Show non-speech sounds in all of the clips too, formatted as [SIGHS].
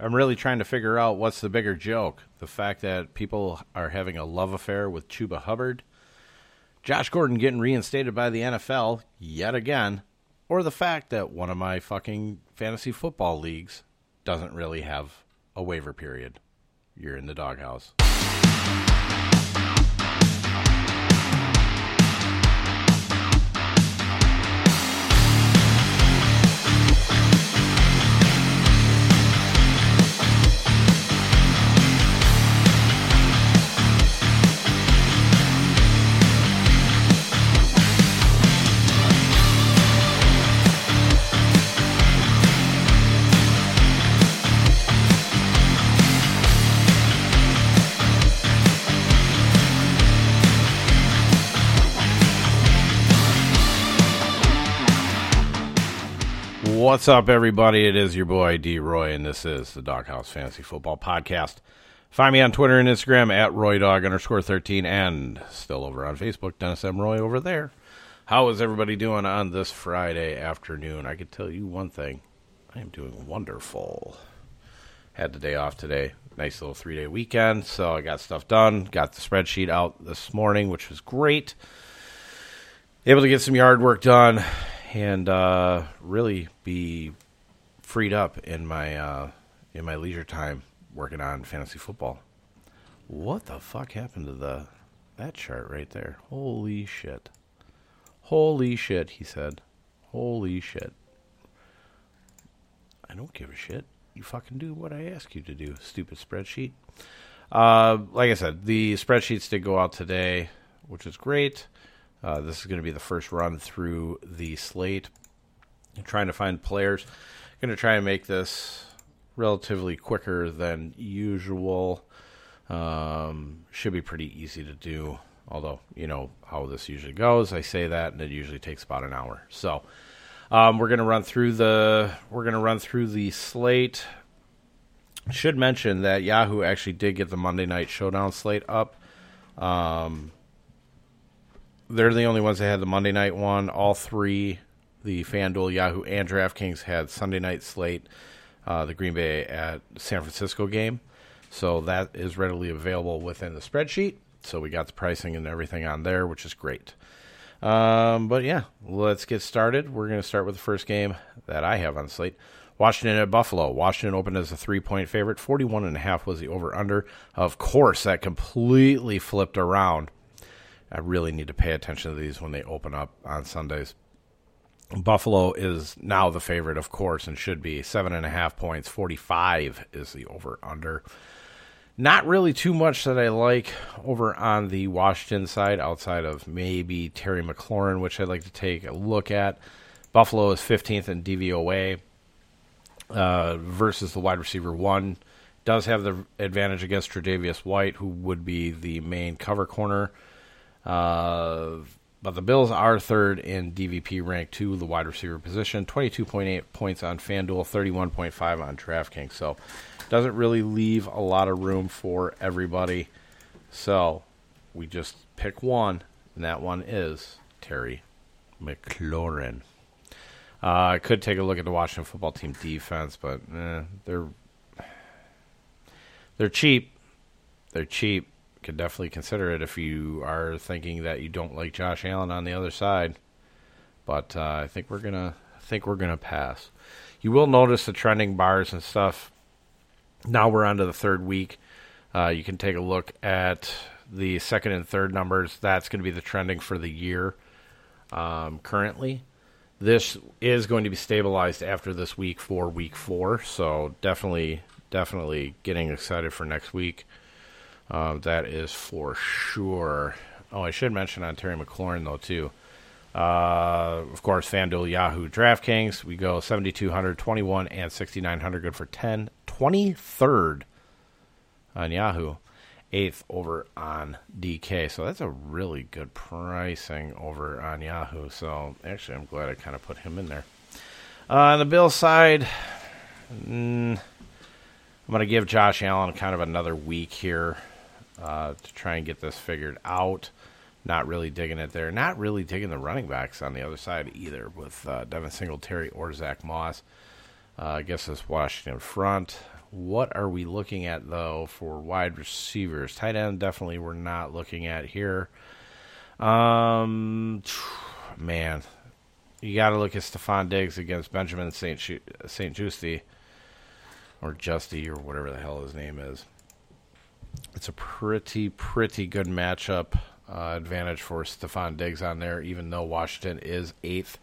I'm really trying to figure out what's the bigger joke: the fact that people are having a love affair with Chuba Hubbard, Josh Gordon getting reinstated by the NFL yet again, or the fact that one of my fucking fantasy football leagues doesn't really have a waiver period. You're in the doghouse. What's up, everybody? It is your boy D Roy, and this is the Dawghouse Fantasy Football Podcast. Find me on Twitter and Instagram at RoyDog underscore 13 and still over on Facebook, Dennis M. Roy over there. How is everybody doing on this Friday afternoon? I can tell you one thing I am doing wonderful. Had the day off today. Nice little three day weekend, so I got stuff done. Got the spreadsheet out this morning, which was great. Able to get some yard work done and uh, really be freed up in my uh, in my leisure time working on fantasy football. What the fuck happened to the that chart right there? Holy shit! Holy shit! He said. Holy shit! I don't give a shit. You fucking do what I ask you to do, stupid spreadsheet. Uh, like I said, the spreadsheets did go out today, which is great. Uh, this is going to be the first run through the slate. I'm trying to find players. Going to try and make this relatively quicker than usual. Um, should be pretty easy to do. Although you know how this usually goes, I say that, and it usually takes about an hour. So um, we're going to run through the we're going to run through the slate. Should mention that Yahoo actually did get the Monday Night Showdown slate up. Um, they're the only ones that had the Monday night one. All three, the FanDuel, Yahoo, and DraftKings had Sunday night slate. Uh, the Green Bay at San Francisco game, so that is readily available within the spreadsheet. So we got the pricing and everything on there, which is great. Um, but yeah, let's get started. We're going to start with the first game that I have on slate. Washington at Buffalo. Washington opened as a three point favorite. 41 and a half was the over under. Of course, that completely flipped around I really need to pay attention to these when they open up on Sundays. Buffalo is now the favorite, of course, and should be seven and a half points. Forty-five is the over/under. Not really too much that I like over on the Washington side, outside of maybe Terry McLaurin, which I'd like to take a look at. Buffalo is 15th in DVOA uh, versus the wide receiver one. Does have the advantage against Tre'Davious White, who would be the main cover corner. Uh, but the Bills are third in DVP rank to, the wide receiver position. 22.8 points on FanDuel, 31.5 on DraftKings. So doesn't really leave a lot of room for everybody. So we just pick one, and that one is Terry McLaurin. Uh, I could take a look at the Washington football team defense, but eh, they're they're cheap. They're cheap could definitely consider it if you are thinking that you don't like Josh Allen on the other side. But uh, I think we're gonna I think we're gonna pass. You will notice the trending bars and stuff. Now we're on to the third week. Uh, you can take a look at the second and third numbers. That's going to be the trending for the year um, currently. This is going to be stabilized after this week for week four. So definitely, definitely getting excited for next week. Uh, that is for sure. Oh, I should mention on Terry McLaurin though too. Uh, of course, FanDuel, Yahoo, DraftKings. We go 7,200, 21, and 6,900. Good for 10. 23rd on Yahoo. 8th over on DK. So that's a really good pricing over on Yahoo. So actually, I'm glad I kind of put him in there. Uh, on the Bill side, mm, I'm going to give Josh Allen kind of another week here uh, to try and get this figured out. Not really digging it there. Not really digging the running backs on the other side either with uh, Devin Singletary or Zach Moss. Uh, I guess it's Washington front What are we looking at though for wide receivers? Tight end definitely we're not looking at here. Um, man, you got to look at Stefon Diggs against Benjamin St. St. Justy or Justy or whatever the hell his name is. It's a pretty pretty good matchup uh, advantage for Stefon Diggs on there, even though Washington is eighth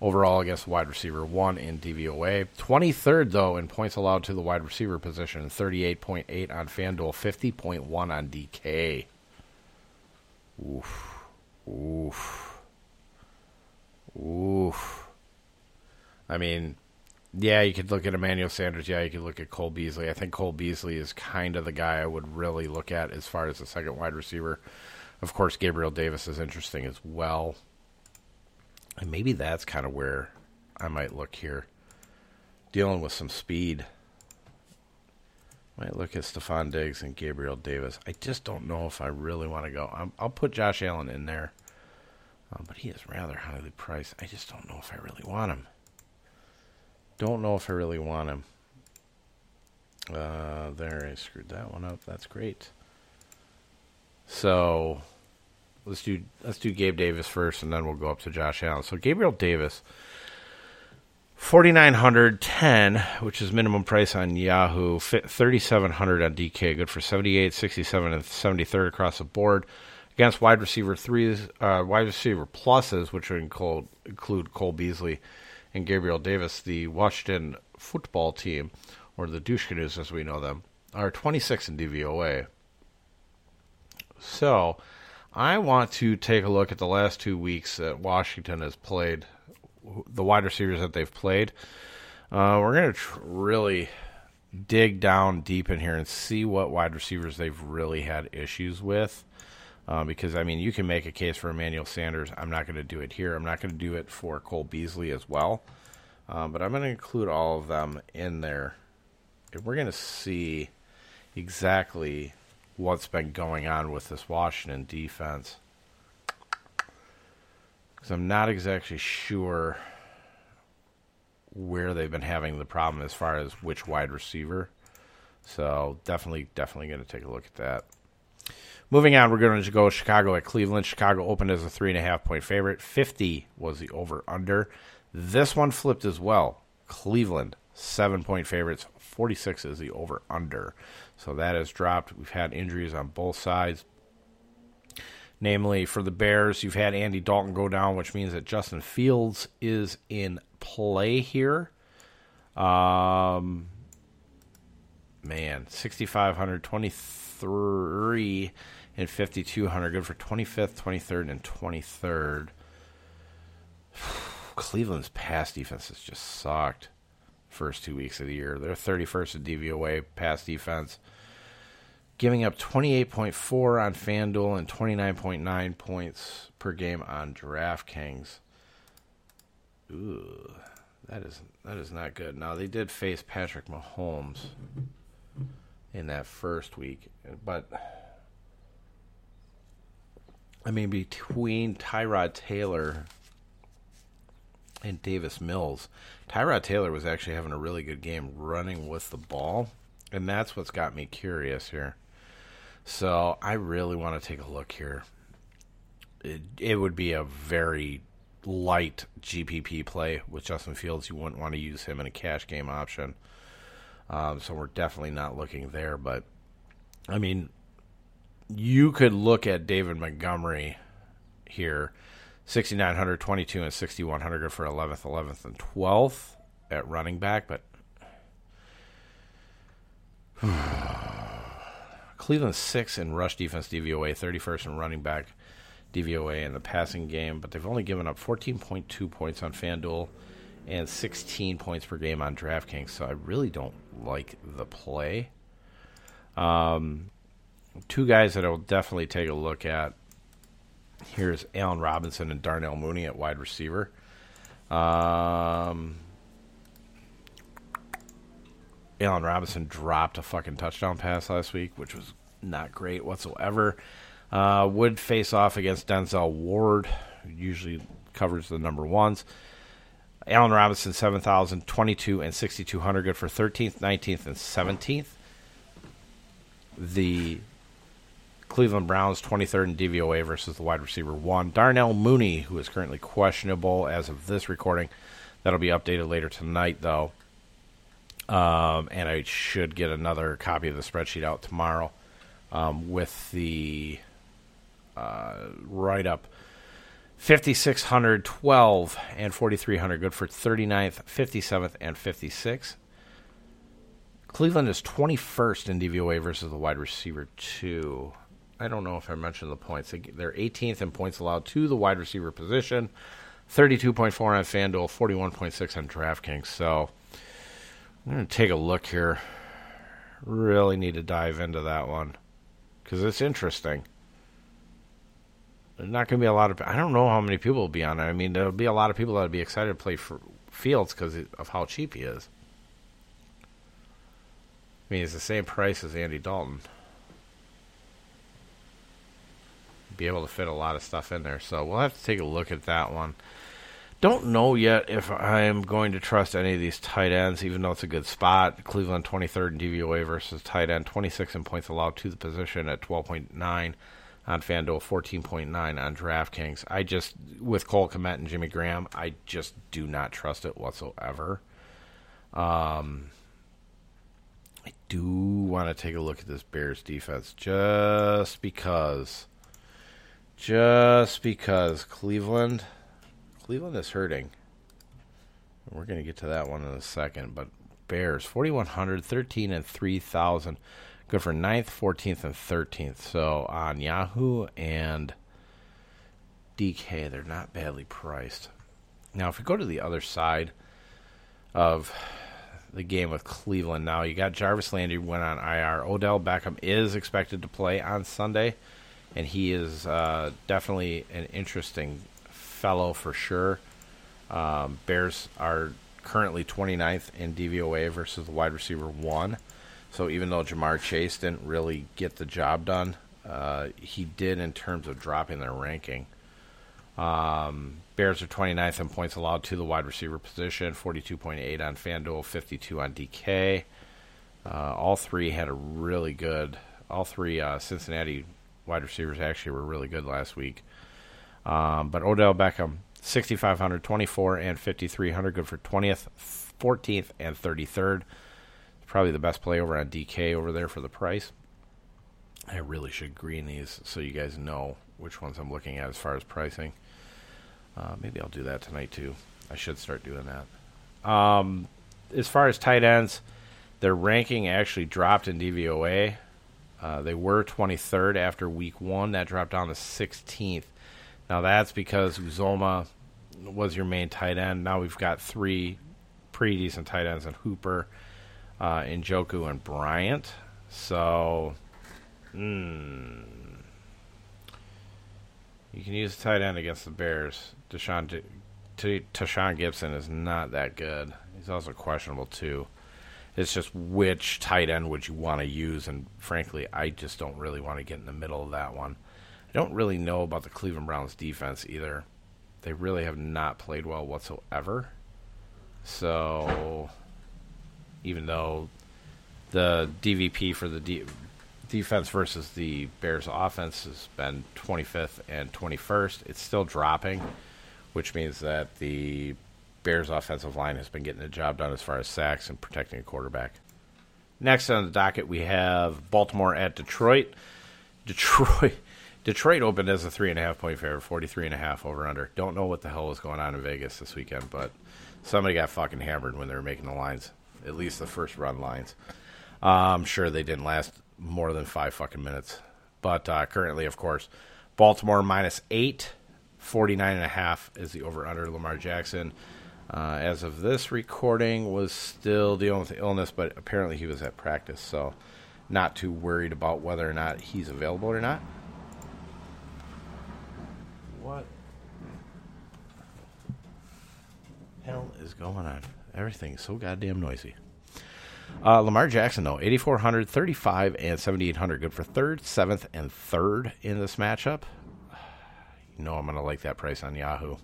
overall against wide receiver one in DVOA. 23rd, though, in points allowed to the wide receiver position, 38.8 on FanDuel, 50.1 on DK. Oof. Oof. Oof. I mean, yeah, you could look at Emmanuel Sanders. Yeah, you could look at Cole Beasley. I think Cole Beasley is kind of the guy I would really look at as far as the second wide receiver. Of course, Gabriel Davis is interesting as well. And maybe that's kind of where I might look here. Dealing with some speed. Might look at Stefon Diggs and Gabriel Davis. I just don't know if I really want to go. i will put Josh Allen in there. Uh, but he is rather highly priced. I just don't know if I really want him. Don't know if I really want him. Uh, there, I screwed that one up. That's great. So let's do let's do Gabe Davis first, and then we'll go up to Josh Allen. So Gabriel Davis, forty nine hundred ten, which is minimum price on Yahoo, thirty seven hundred on DK, good for 78, 67, and seventy third across the board. Against wide receiver threes, uh, wide receiver pluses, which would include, include Cole Beasley and Gabriel Davis, the Washington football team, or the Douche Canoes as we know them, are 26 in DVOA. So, I want to take a look at the last two weeks that Washington has played, the wide receivers that they've played. Uh, we're going to tr- really dig down deep in here and see what wide receivers they've really had issues with. Uh, because, I mean, you can make a case for Emmanuel Sanders. I'm not going to do it here. I'm not going to do it for Cole Beasley as well. Uh, but I'm going to include all of them in there. And we're going to see exactly what's been going on with this Washington defense. Because I'm not exactly sure where they've been having the problem as far as which wide receiver. So definitely, definitely going to take a look at that. Moving on, we're going to go Chicago at Cleveland. Chicago opened as a three and a half point favorite. Fifty was the over under. This one flipped as well. Cleveland seven point favorites. Forty six is the over under. So that has dropped. We've had injuries on both sides. Namely, for the Bears, you've had Andy Dalton go down, which means that Justin Fields is in play here. Um, man, 6,500, 23, and 5,200. Good for 25th, 23rd, and 23rd. [SIGHS] Cleveland's pass defense has just sucked first two weeks of the year. They're 31st in DVOA pass defense, giving up 28.4 on FanDuel and 29.9 points per game on DraftKings. Ooh, that is that is not good. Now they did face Patrick Mahomes in that first week, but I mean between Tyrod Taylor and Davis Mills. Tyrod Taylor was actually having a really good game running with the ball, and that's what's got me curious here. So I really want to take a look here. It, it would be a very light GPP play with Justin Fields. You wouldn't want to use him in a cash game option. Um, so we're definitely not looking there. But I mean, you could look at David Montgomery here 6,900, 22, and 6,100 for 11th, 11th, and 12th at running back. But [SIGHS] Cleveland six in rush defense DVOA, 31st in running back DVOA in the passing game, but they've only given up 14.2 points on FanDuel and 16 points per game on DraftKings. So I really don't like the play. Um, two guys that I will definitely take a look at Here's Allen Robinson and Darnell Mooney at wide receiver. Um, Allen Robinson dropped a fucking touchdown pass last week, which was not great whatsoever. Uh, would face off against Denzel Ward, usually covers the number ones. Allen Robinson, 7,000, 22, and 6,200, good for 13th, 19th, and 17th. The Cleveland Browns, 23rd in DVOA versus the wide receiver 1. Darnell Mooney, who is currently questionable as of this recording. That'll be updated later tonight, though. Um, and I should get another copy of the spreadsheet out tomorrow um, with the uh, write up 5,600, 12, and 4,300. Good for 39th, 57th, and 56th. Cleveland is 21st in DVOA versus the wide receiver 2. I don't know if I mentioned the points. They're 18th in points allowed to the wide receiver position, 32.4 on FanDuel, 41.6 on DraftKings. So I'm going to take a look here. Really need to dive into that one because it's interesting. There's not going to be a lot of. I don't know how many people will be on it. I mean, there'll be a lot of people that'll be excited to play for Fields because of how cheap he is. I mean, he's the same price as Andy Dalton. Be able to fit a lot of stuff in there, so we'll have to take a look at that one. Don't know yet if I'm going to trust any of these tight ends, even though it's a good spot. Cleveland 23rd in DVOA versus tight end, 26 in points allowed to the position at 12.9 on FanDuel, 14.9 on DraftKings. I just, with Cole Kmet and Jimmy Graham, I just do not trust it whatsoever. Um, I do want to take a look at this Bears defense just because. Just because Cleveland. Cleveland is hurting. We're going to get to that one in a second, but Bears 4100, 13 and 3000 good for 9th, 14th, and 13th. So on Yahoo and DK, they're not badly priced. Now, if we go to the other side of the game with Cleveland, now you got Jarvis Landry went on IR. Odell Beckham is expected to play on Sunday, and he is uh, definitely an interesting fellow for sure. Um, Bears are currently 29th in DVOA versus the wide receiver one. So even though Ja'Marr Chase didn't really get the job done, uh, he did in terms of dropping their ranking. Um, Bears are 29th in points allowed to the wide receiver position, 42.8 on FanDuel, 52 on DK. Uh, all three had a really good. All three uh, Cincinnati wide receivers actually were really good last week. Um, but Odell Beckham, 6,500, 24, and 5,300, good for 20th, 14th, and 33rd. Probably the best play over on DK over there for the price. I really should green these so you guys know which ones I'm looking at as far as pricing. Uh, maybe I'll do that tonight too. I should start doing that. Um, as far as tight ends, their ranking actually dropped in DVOA. Uh, they were 23rd after week one. That dropped down to 16th. Now that's because Uzomah was your main tight end. Now we've got three pretty decent tight ends in Hooper, uh, Njoku and Bryant. So, mm, you can use tight end against the Bears. Deshaun Tashaun Gipson is not that good. He's also questionable too. It's just which tight end would you want to use, and frankly, I just don't really want to get in the middle of that one. I don't really know about the Cleveland Browns defense either. They really have not played well whatsoever. So even though the DVP for the defense versus the Bears offense has been 25th and 21st, it's still dropping, which means that the Bears offensive line has been getting the job done as far as sacks and protecting a quarterback. Next on the docket, we have Baltimore at Detroit. Detroit. [LAUGHS] Detroit opened as a three and a half point favorite, forty three and a half over under. Don't know what the hell was going on in Vegas this weekend, but somebody got fucking hammered when they were making the lines at least the first run lines. Uh, I'm sure they didn't last more than five fucking minutes. But uh, currently, of course, Baltimore minus eight, 49 and a half is the over under Lamar Jackson. Uh, as of this recording, was still dealing with illness, but apparently he was at practice, so not too worried about whether or not he's available or not. What hell is going on? Everything's so goddamn noisy. Uh, Lamar Jackson, though, 8,400, 35, and 7,800. Good for third, seventh, and third in this matchup. [SIGHS] You know I'm going to like that price on Yahoo.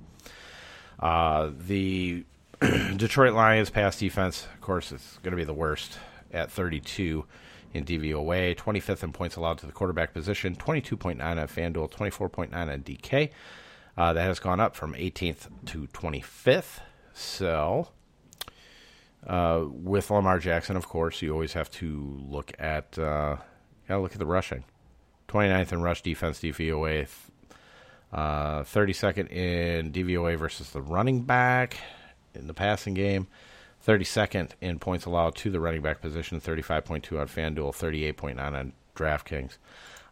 Uh, the [CLEARS THROAT] Detroit Lions pass defense, of course, is going to be the worst at 32 in DVOA, 25th in points allowed to the quarterback position, 22.9 on FanDuel, 24.9 on DK. Uh, that has gone up from 18th to 25th. So, uh, with Lamar Jackson, of course, you always have to look at uh, gotta look at the rushing. 29th in rush defense DVOA, uh, 32nd in DVOA versus the running back in the passing game. 32nd in points allowed to the running back position, 35.2 on FanDuel, 38.9 on DraftKings.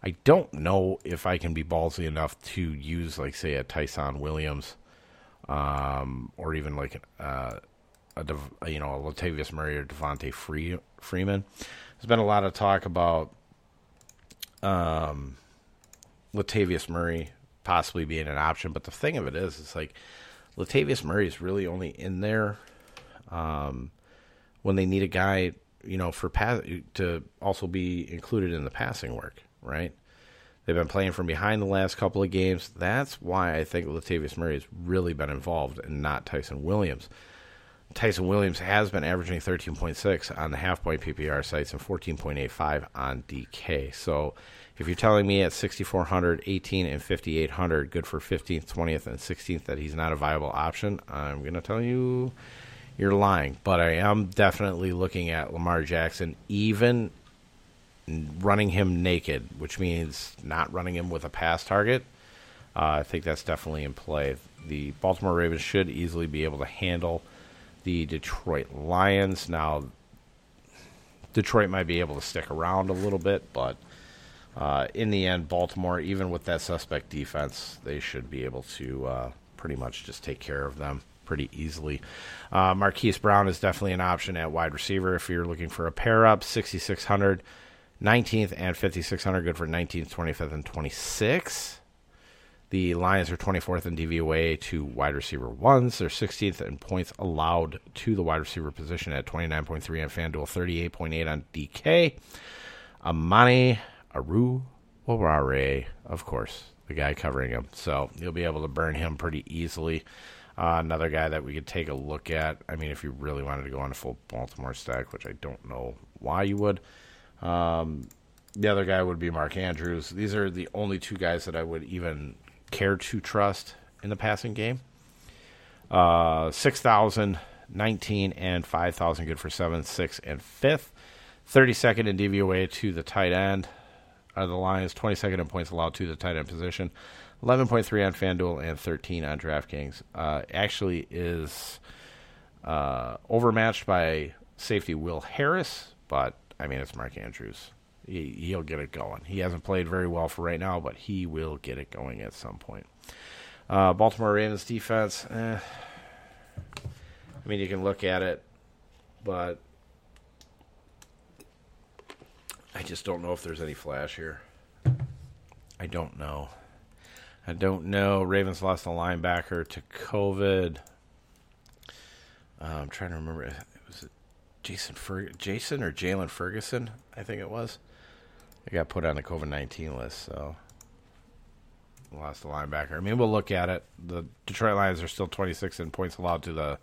I don't know if I can be ballsy enough to use, like, say, a Ty'Son Williams, um, or even like uh, a, you know a Latavius Murray or Devonta Free, Freeman. There's been a lot of talk about um, Latavius Murray possibly being an option, but the thing of it is, it's like Latavius Murray is really only in there um, when they need a guy, you know, for pass to also be included in the passing work, right? They've been playing from behind the last couple of games. That's why I think Latavius Murray has really been involved and not Ty'Son Williams. Ty'Son Williams has been averaging 13.6 on the half point PPR sites and 14.85 on DK. So if you're telling me at 6,400, 18, and 5,800, good for 15th, 20th, and 16th, that he's not a viable option, I'm going to tell you you're lying. But I am definitely looking at Lamar Jackson, even running him naked, which means not running him with a pass target. Uh, I think that's definitely in play. The Baltimore Ravens should easily be able to handle the Detroit Lions. Now, Detroit might be able to stick around a little bit, but uh, in the end, Baltimore, even with that suspect defense, they should be able to uh, pretty much just take care of them pretty easily. Uh, Marquise Brown is definitely an option at wide receiver if you're looking for a pair up. 6,600, 19th, and 5,600, good for 19th, 25th, and 26th. The Lions are 24th in DVOA to wide receiver ones. They're 16th in points allowed to the wide receiver position at 29.3 on FanDuel, 38.8 on DK. Amani Aru Warare, of course, the guy covering him. So you'll be able to burn him pretty easily. Uh, another guy that we could take a look at. I mean, if you really wanted to go on a full Baltimore stack, which I don't know why you would. Um, the other guy would be Mark Andrews. These are the only two guys that I would even care to trust in the passing game. Uh, 6,000, 19, and 5,000 good for 7th, 6th, and 5th. 32nd in DVOA to the tight end are the Lions, 22nd in points allowed to the tight end position. 11.3 on FanDuel and 13 on DraftKings. Uh, actually is uh, overmatched by safety Will Harris, but I mean, it's Mark Andrews. He, he'll get it going. He hasn't played very well for right now, but he will get it going at some point. Uh, Baltimore Ravens defense. Eh, I mean, you can look at it, but I just don't know if there's any flash here. I don't know. I don't know. Ravens lost a linebacker to COVID. Uh, I'm trying to remember. It was it Jason Fer- Jason or Jaylon Ferguson? I think it was. I got put on the COVID nineteen list, so lost a linebacker. I mean, we'll look at it. The Detroit Lions are still 26 in points allowed to the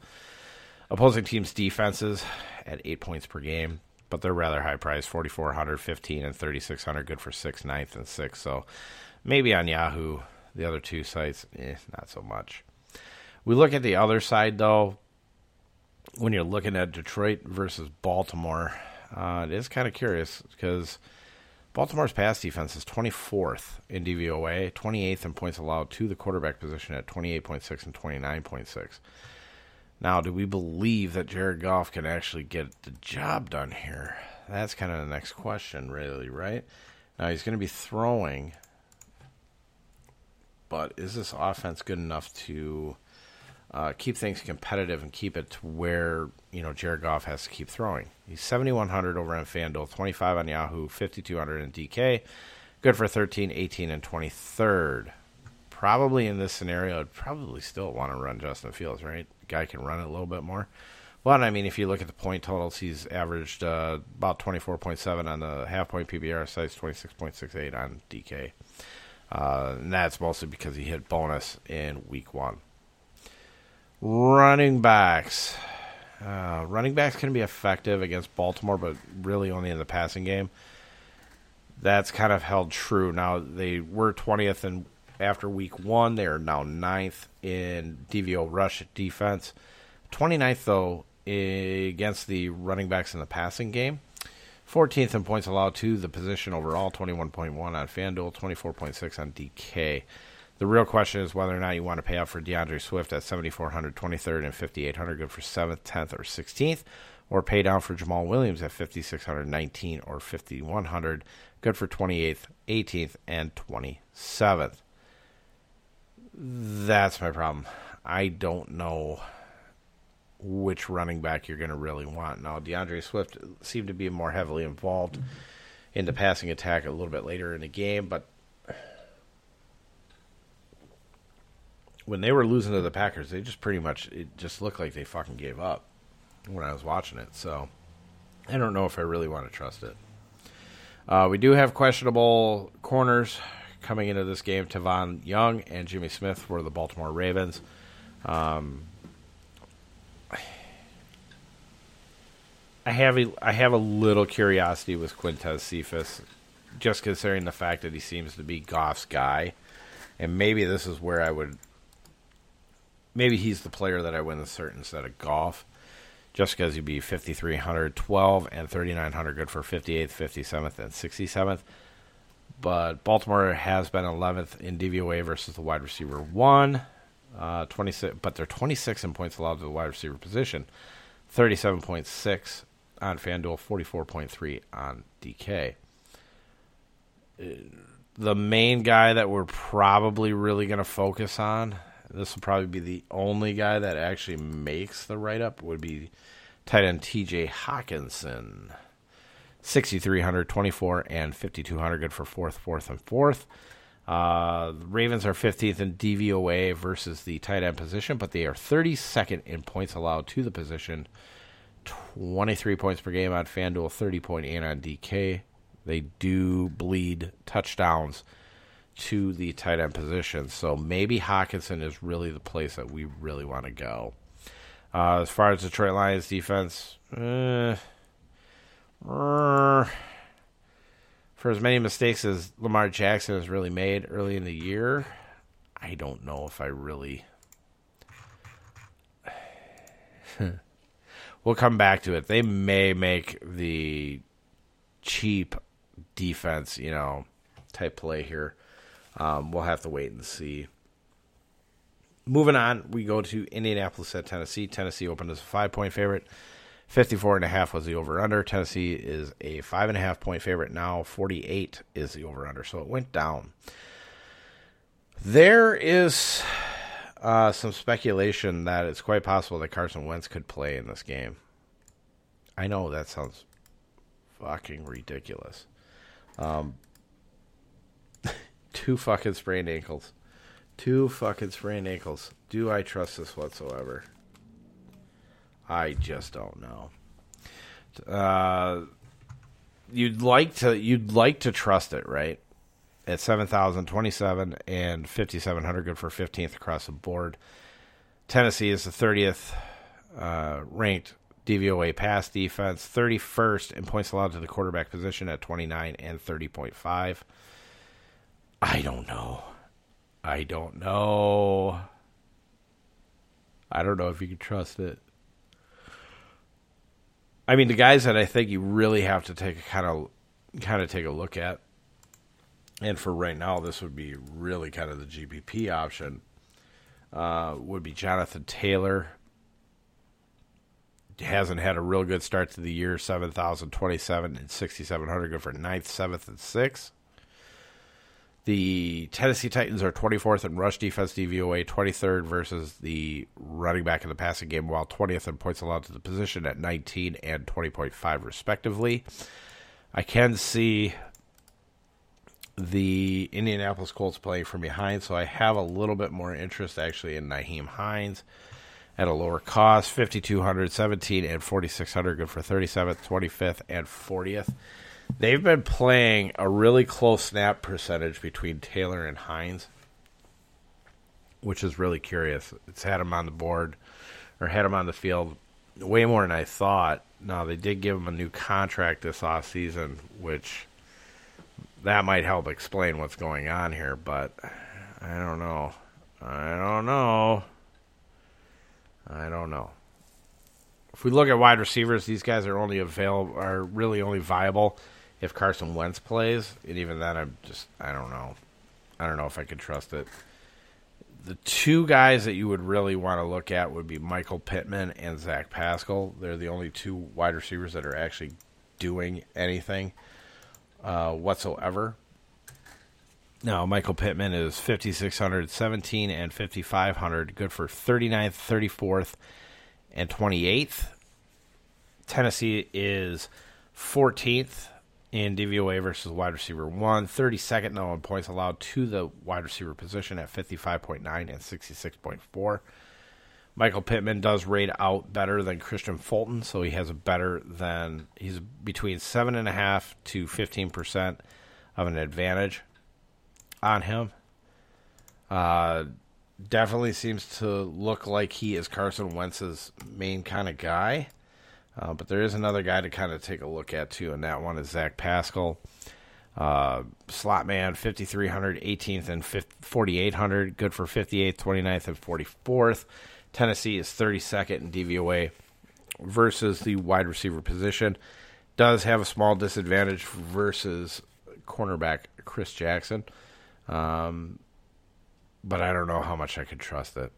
opposing team's defenses at eight points per game, but they're rather high priced 4,400, 15, and 3,600, good for 6 9th and 6 So maybe on Yahoo the other two sites, eh, not so much. We look at the other side, though, when you're looking at Detroit versus Baltimore, uh, it is kind of curious because Baltimore's pass defense is 24th in DVOA, 28th in points allowed to the quarterback position at 28.6 and 29.6. Now, do we believe that Jared Goff can actually get the job done here? That's kind of the next question, really, right? Now, he's going to be throwing but is this offense good enough to uh, keep things competitive and keep it to where you know Jared Goff has to keep throwing? He's 7100 over on FanDuel, 25 on Yahoo, 5200 in DK. Good for 13, 18, and 23rd. Probably in this scenario, I'd probably still want to run Justin Fields, right? Guy can run it a little bit more. But I mean, if you look at the point totals, he's averaged uh, about 24.7 on the half point PPR, sites, 26.68 on DK. Uh, and that's mostly because he hit bonus in week one. Running backs. Uh, running backs can be effective against Baltimore, but really only in the passing game. That's kind of held true. Now they were twentieth and after week one. They are now ninth in DVO rush defense. 29th, though, against the running backs in the passing game. 14th in points allowed to the position overall, 21.1 on FanDuel, 24.6 on DK. The real question is whether or not you want to pay out for D'Andre Swift at 7,400, 23rd, and 5,800, good for 7th, 10th, or 16th, or pay down for Jamaal Williams at 5,619 or 5,100, good for 28th, 18th, and 27th. That's my problem. I don't know which running back you're going to really want. Now, D'Andre Swift seemed to be more heavily involved in the passing attack a little bit later in the game, but when they were losing to the Packers, they just pretty much it just looked like they fucking gave up when I was watching it. So I don't know if I really want to trust it. Uh, we do have questionable corners coming into this game. Tavon Young and Jimmy Smith for the Baltimore Ravens. Um, I have a, I have a little curiosity with Quintez Cephus, just considering the fact that he seems to be Goff's guy, and maybe this is where I would. Maybe he's the player that I win the certain instead of Goff, just because he'd be 5,300, 12, and 3,900 good for 58th, 57th, and 67th. But Baltimore has been 11th in DVOA versus the wide receiver one, uh, 26, but they're 26 in points allowed to the wide receiver position, 37.6 on FanDuel, 44.3 on DK. The main guy that we're probably really going to focus on, this will probably be the only guy that actually makes the write up, would be tight end TJ Hockenson. 6,300, 24, and 5,200. Good for fourth, fourth, and fourth. Uh, Ravens are 15th in DVOA versus the tight end position, but they are 32nd in points allowed to the position. 23 points per game on FanDuel, 30.8 on DK. They do bleed touchdowns to the tight end position. So maybe Hockenson is really the place that we really want to go. Uh, as far as Detroit Lions defense, eh, for as many mistakes as Lamar Jackson has really made early in the year, I don't know if I really. [SIGHS] we'll come back to it. They may make the cheap defense, you know, type play here. Um, we'll have to wait and see. Moving on, we go to Indianapolis at Tennessee. Tennessee opened as a five point favorite. 54 and a half was the over under. Tennessee is a five and a half point favorite now. 48 is the over under. So it went down. There is uh, some speculation that it's quite possible that Carson Wentz could play in this game. I know that sounds fucking ridiculous. Um, [LAUGHS] two fucking sprained ankles. Two fucking sprained ankles. Do I trust this whatsoever? I just don't know. Uh, you'd like to you'd like to trust it, right? At 7,027 and 5,700, good for 15th across the board. Tennessee is the 30th uh, ranked DVOA pass defense, 31st in points allowed to the quarterback position at 29 and 30.5. I don't know. I don't know. I don't know if you can trust it. I mean, the guys that I think you really have to take kind of kind of take a look at, and for right now, this would be really kind of the GPP option. Uh, would be Jonathan Taylor. Hasn't had a real good start to the year. Seven thousand twenty-seven and sixty-seven hundred. Good for ninth, seventh, and sixth. The Tennessee Titans are 24th in rush defense DVOA, 23rd versus the running back in the passing game, while 20th in points allowed to the position at 19 and 20.5, respectively. I can see the Indianapolis Colts playing from behind, so I have a little bit more interest actually in Nyheim Hines at a lower cost 5200 17 and 4600 good for 37th 25th and 40th They've been playing a really close snap percentage between Taylor and Hines. which is really curious. It's had him on the board or had him on the field way more than I thought. Now they did give him a new contract this off season, which that might help explain what's going on here, but I don't know. I don't know. I don't know. If we look at wide receivers, these guys are only available are really only viable if Carson Wentz plays, and even then, I'm just I don't know. I don't know if I could trust it. The two guys that you would really want to look at would be Michael Pittman and Zach Pascal. They're the only two wide receivers that are actually doing anything uh, whatsoever. Now, Michael Pittman is 5,600, 17, and 5,500, good for 39th, 34th, and 28th. Tennessee is 14th in DVOA versus wide receiver one, 32nd now in points allowed to the wide receiver position at 55.9 and 66.4. Michael Pittman does rate out better than Kristian Fulton, so he has a better than he's between seven and a half to fifteen percent of an advantage on him. Uh, definitely seems to look like he is Carson Wentz's main kind of guy. Uh, but there is another guy to kind of take a look at too, and that one is Zach Pascal. Uh, slot man, 5,300, 18th, and 4,800. Good for 58th, 29th, and 44th. Tennessee is 32nd in DVOA versus the wide receiver position. Does have a small disadvantage versus cornerback Chris Jackson. Um, but I don't know how much I could trust it.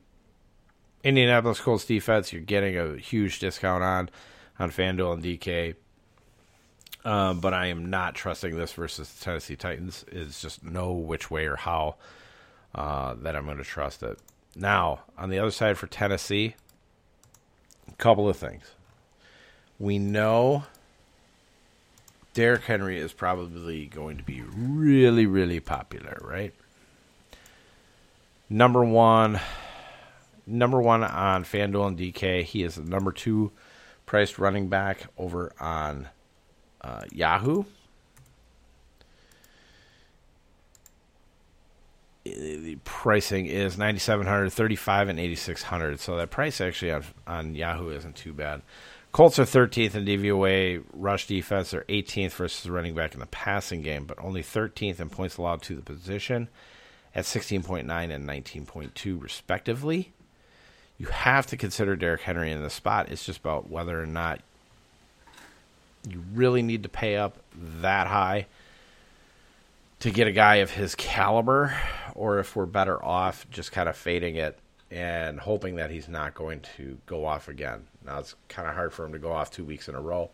Indianapolis Colts defense, you're getting a huge discount on on FanDuel and DK. Um, but I am not trusting this versus the Tennessee Titans. Is just no which way or how uh, that I'm going to trust it. Now, on the other side for Tennessee, a couple of things. We know Derrick Henry is probably going to be really, really popular, right? Number one, number one on FanDuel and DK. He is the number two priced running back over on uh, Yahoo. The pricing is 9700 35 and 8600 so that price actually on, on Yahoo isn't too bad. Colts are 13th in DVOA rush defense. They're 18th versus running back in the passing game, but only 13th in points allowed to the position at 16.9 and 19.2 respectively you have to consider Derrick Henry in the spot. It's just about whether or not you really need to pay up that high to get a guy of his caliber, or if we're better off just kind of fading it and hoping that he's not going to go off again. Now it's kind of hard for him to go off two weeks in a row,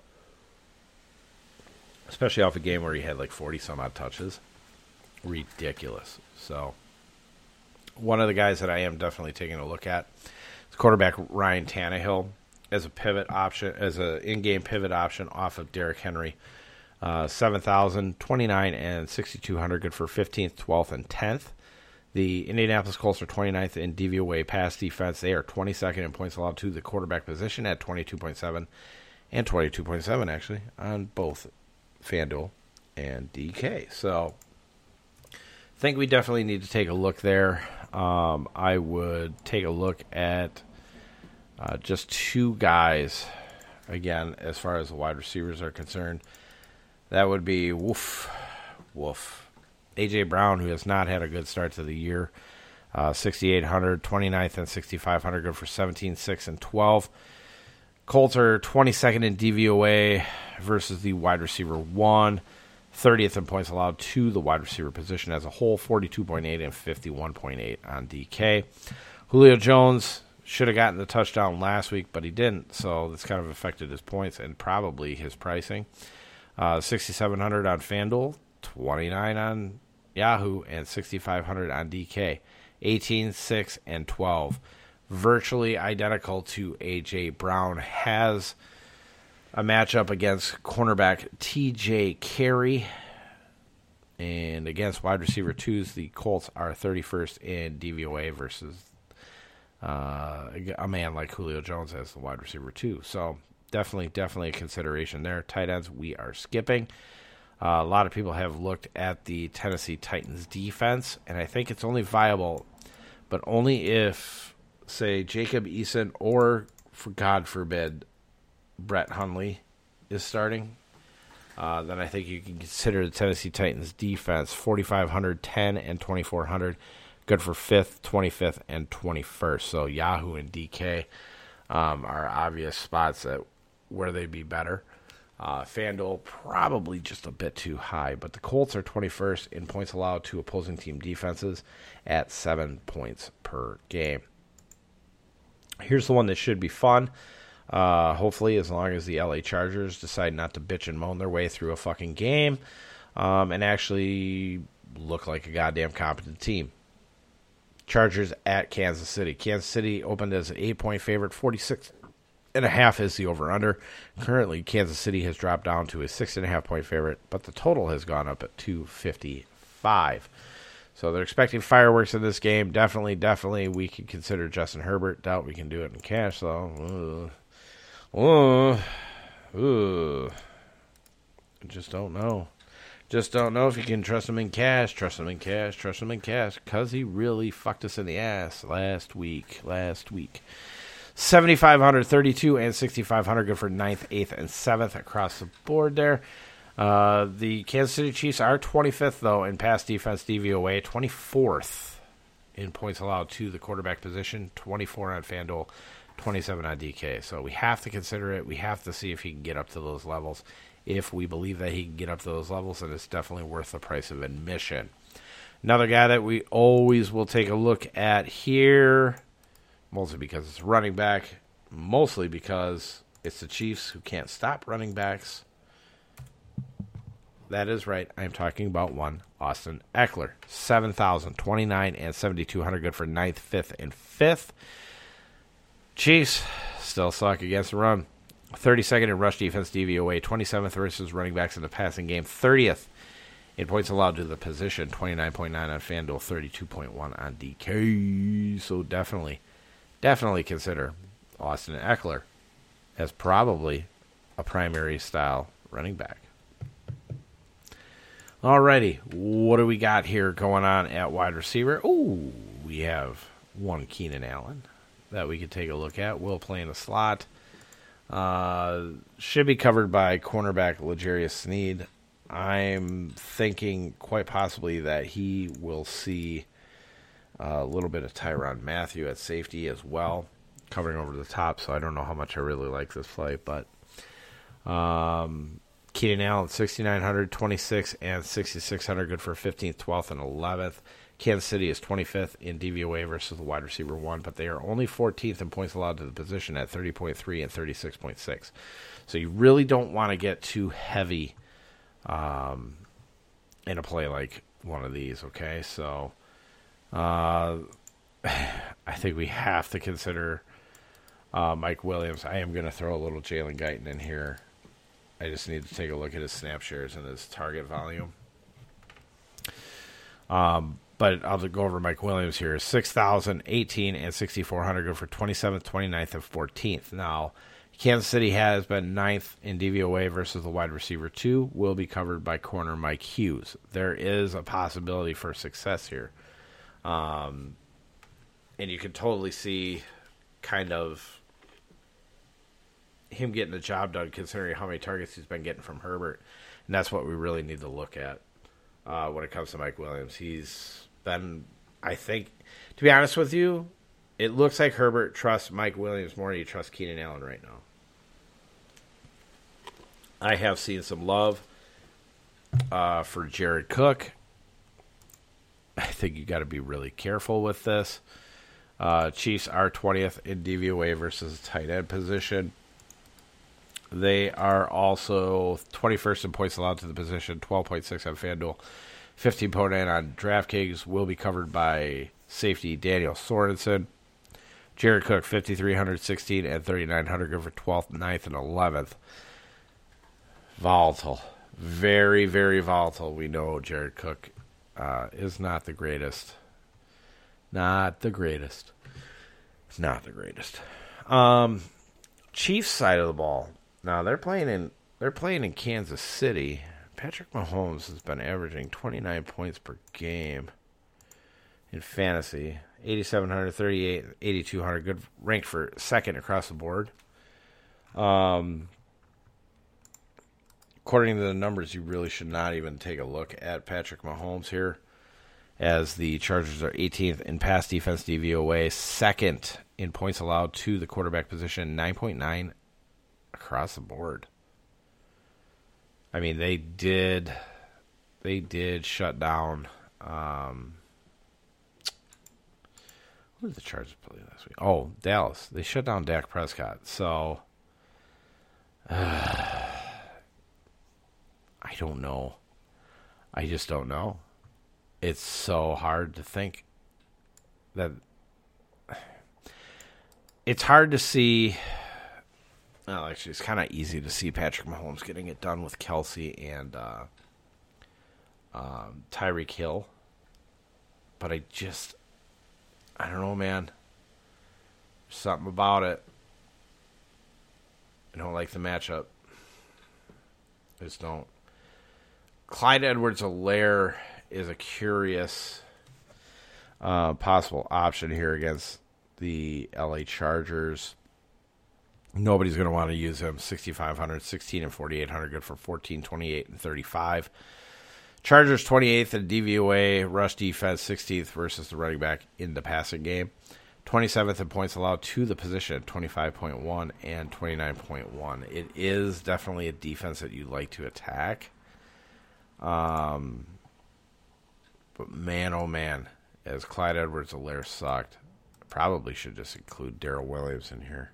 especially off a game where he had like 40 some odd touches. Ridiculous. So, one of the guys that I am definitely taking a look at quarterback Ryan Tannehill as a pivot option, as an in-game pivot option off of Derrick Henry. Uh, 7,000, 29, and 6,200, good for 15th, 12th, and 10th. The Indianapolis Colts are 29th in DVOA pass defense. They are 22nd in points allowed to the quarterback position at 22.7 and 22.7, actually, on both FanDuel and DK. So think we definitely need to take a look there um, I would take a look at uh, just two guys again as far as the wide receivers are concerned. That would be woof, woof. AJ Brown, who has not had a good start to the year, uh, 6,800, 29th, and 6,500, good for 17, 6, and 12. Colts are 22nd in DVOA versus the wide receiver one. 30th in points allowed to the wide receiver position as a whole, 42.8 and 51.8 on DK. Julio Jones should have gotten the touchdown last week, but he didn't, so this kind of affected his points and probably his pricing. Uh, 6,700 on FanDuel, 29 on Yahoo, and 6,500 on DK. 18, 6, and 12. Virtually identical to A.J. Brown. Has a matchup against cornerback T.J. Carrie. And against wide receiver twos, the Colts are 31st in DVOA versus uh, a man like Julio Jones as the wide receiver two. So definitely, definitely a consideration there. Tight ends we are skipping. Uh, a lot of people have looked at the Tennessee Titans defense, and I think it's only viable but only if, say, Jacob Eason or, for God forbid, Brett Hundley is starting. Uh, then I think you can consider the Tennessee Titans defense 4,500, 10, and 2,400. Good for 5th, 25th, and 21st. So Yahoo and DK um, are obvious spots that where they'd be better. Uh, FanDuel probably just a bit too high, but the Colts are 21st in points allowed to opposing team defenses at seven points per game. Here's the one that should be fun. Uh, hopefully, as long as the LA Chargers decide not to bitch and moan their way through a fucking game um, and actually look like a goddamn competent team. Chargers at Kansas City. Kansas City opened as an eight point favorite, 46 and a half is the over under. Currently, Kansas City has dropped down to a six and a half point favorite, but the total has gone up at 255. So they're expecting fireworks in this game. Definitely, definitely, we can consider Justin Herbert. Doubt we can do it in cash, though. Uh, uh, I just don't know. Just don't know if you can trust him in cash. Trust him in cash. Trust him in cash. Because he really fucked us in the ass last week. Last week. 7,500, 32, and 6,500 good for 9th, 8th, and 7th across the board there. Uh, the Kansas City Chiefs are 25th, though, in pass defense DVOA, 24th in points allowed to the quarterback position, 24 on FanDuel, 27 on DK. So we have to consider it. We have to see if he can get up to those levels. If we believe that he can get up to those levels, then it's definitely worth the price of admission. Another guy that we always will take a look at here mostly because it's running back, mostly because it's the Chiefs who can't stop running backs. That is right. I'm talking about one Austin Ekeler, 7,000, 29, and 7,200 good for ninth, 5th, and 5th. Chiefs still suck against the run. 32nd in rush defense DVOA, 27th versus running backs in the passing game, 30th in points allowed to the position, 29.9 on FanDuel, 32.1 on DK. So definitely definitely consider Austin Ekeler as probably a primary style running back. Alrighty, what do we got here going on at wide receiver? Oh, we have one Keenan Allen that we could take a look at. Will play in the slot. Uh, should be covered by cornerback L'Jarius Sneed. I'm thinking quite possibly that he will see a little bit of Tyrann Mathieu at safety as well, covering over the top. So I don't know how much I really like this play, but um, Keenan Allen, 6,900, 26, and 6,600, good for 15th, 12th, and 11th. Kansas City is 25th in DVOA versus the wide receiver one, but they are only 14th in points allowed to the position at 30.3 and 36.6. So you really don't want to get too heavy um, in a play like one of these, okay? So uh, [SIGHS] I think we have to consider uh, Mike Williams. I am going to throw a little Jalen Guyton in here. I just need to take a look at his snap shares and his target volume. Um, but I'll go over Mike Williams here. 6,000, 18, and 6,400 go for 27th, 29th, and 14th. Now, Kansas City has been ninth in DVOA versus the wide receiver two. Will be covered by corner Mike Hughes. There is a possibility for success here. Um, and you can totally see kind of him getting the job done considering how many targets he's been getting from Herbert. And that's what we really need to look at uh, when it comes to Mike Williams. He's been, I think, to be honest with you, it looks like Herbert trusts Mike Williams more than he trusts Keenan Allen right now. I have seen some love uh, for Jared Cook. I think you got to be really careful with this. Uh, Chiefs are 20th in DVOA versus tight end position. They are also 21st in points allowed to the position, 12.6 on FanDuel, 15.9 on DraftKings. Will be covered by safety Daniel Sorensen. Jared Cook, 5,316 and 3,900 go for 12th, 9th, and 11th. Volatile. Very, very volatile. We know Jared Cook uh, is not the greatest. Not the greatest. Not the greatest. Um, Chiefs side of the ball. Now they're playing in they're playing in Kansas City. Patrick Mahomes has been averaging 29 points per game in fantasy. 8,700, 38, 8,200. Good ranked for second across the board. Um, according to the numbers, you really should not even take a look at Patrick Mahomes here, as the Chargers are 18th in pass defense DVOA, second in points allowed to the quarterback position, 9.9 across the board. I mean, they did, they did shut down. Um, who did the Chargers play last week? Oh, Dallas. They shut down Dak Prescott. So, uh, [SIGHS] I don't know. I just don't know. It's so hard to think that [SIGHS] it's hard to see. Well, actually, it's kind of easy to see Patrick Mahomes getting it done with Kelce and uh, um, Tyreek Hill, but I just, I don't know, man. There's something about it. I don't like the matchup. I just don't. Clyde Edwards Helaire is a curious uh, possible option here against the LA Chargers. Nobody's going to want to use him. 6,500, 16, and 4,800. Good for 14, 28, and 35. Chargers 28th in DVOA, rush defense 16th versus the running back in the passing game. 27th in points allowed to the position, 25.1 and 29.1. It is definitely a defense that you like to attack. Um, but man, oh man, as Clyde Edwards Helaire sucked, probably should just include Darrel Williams in here.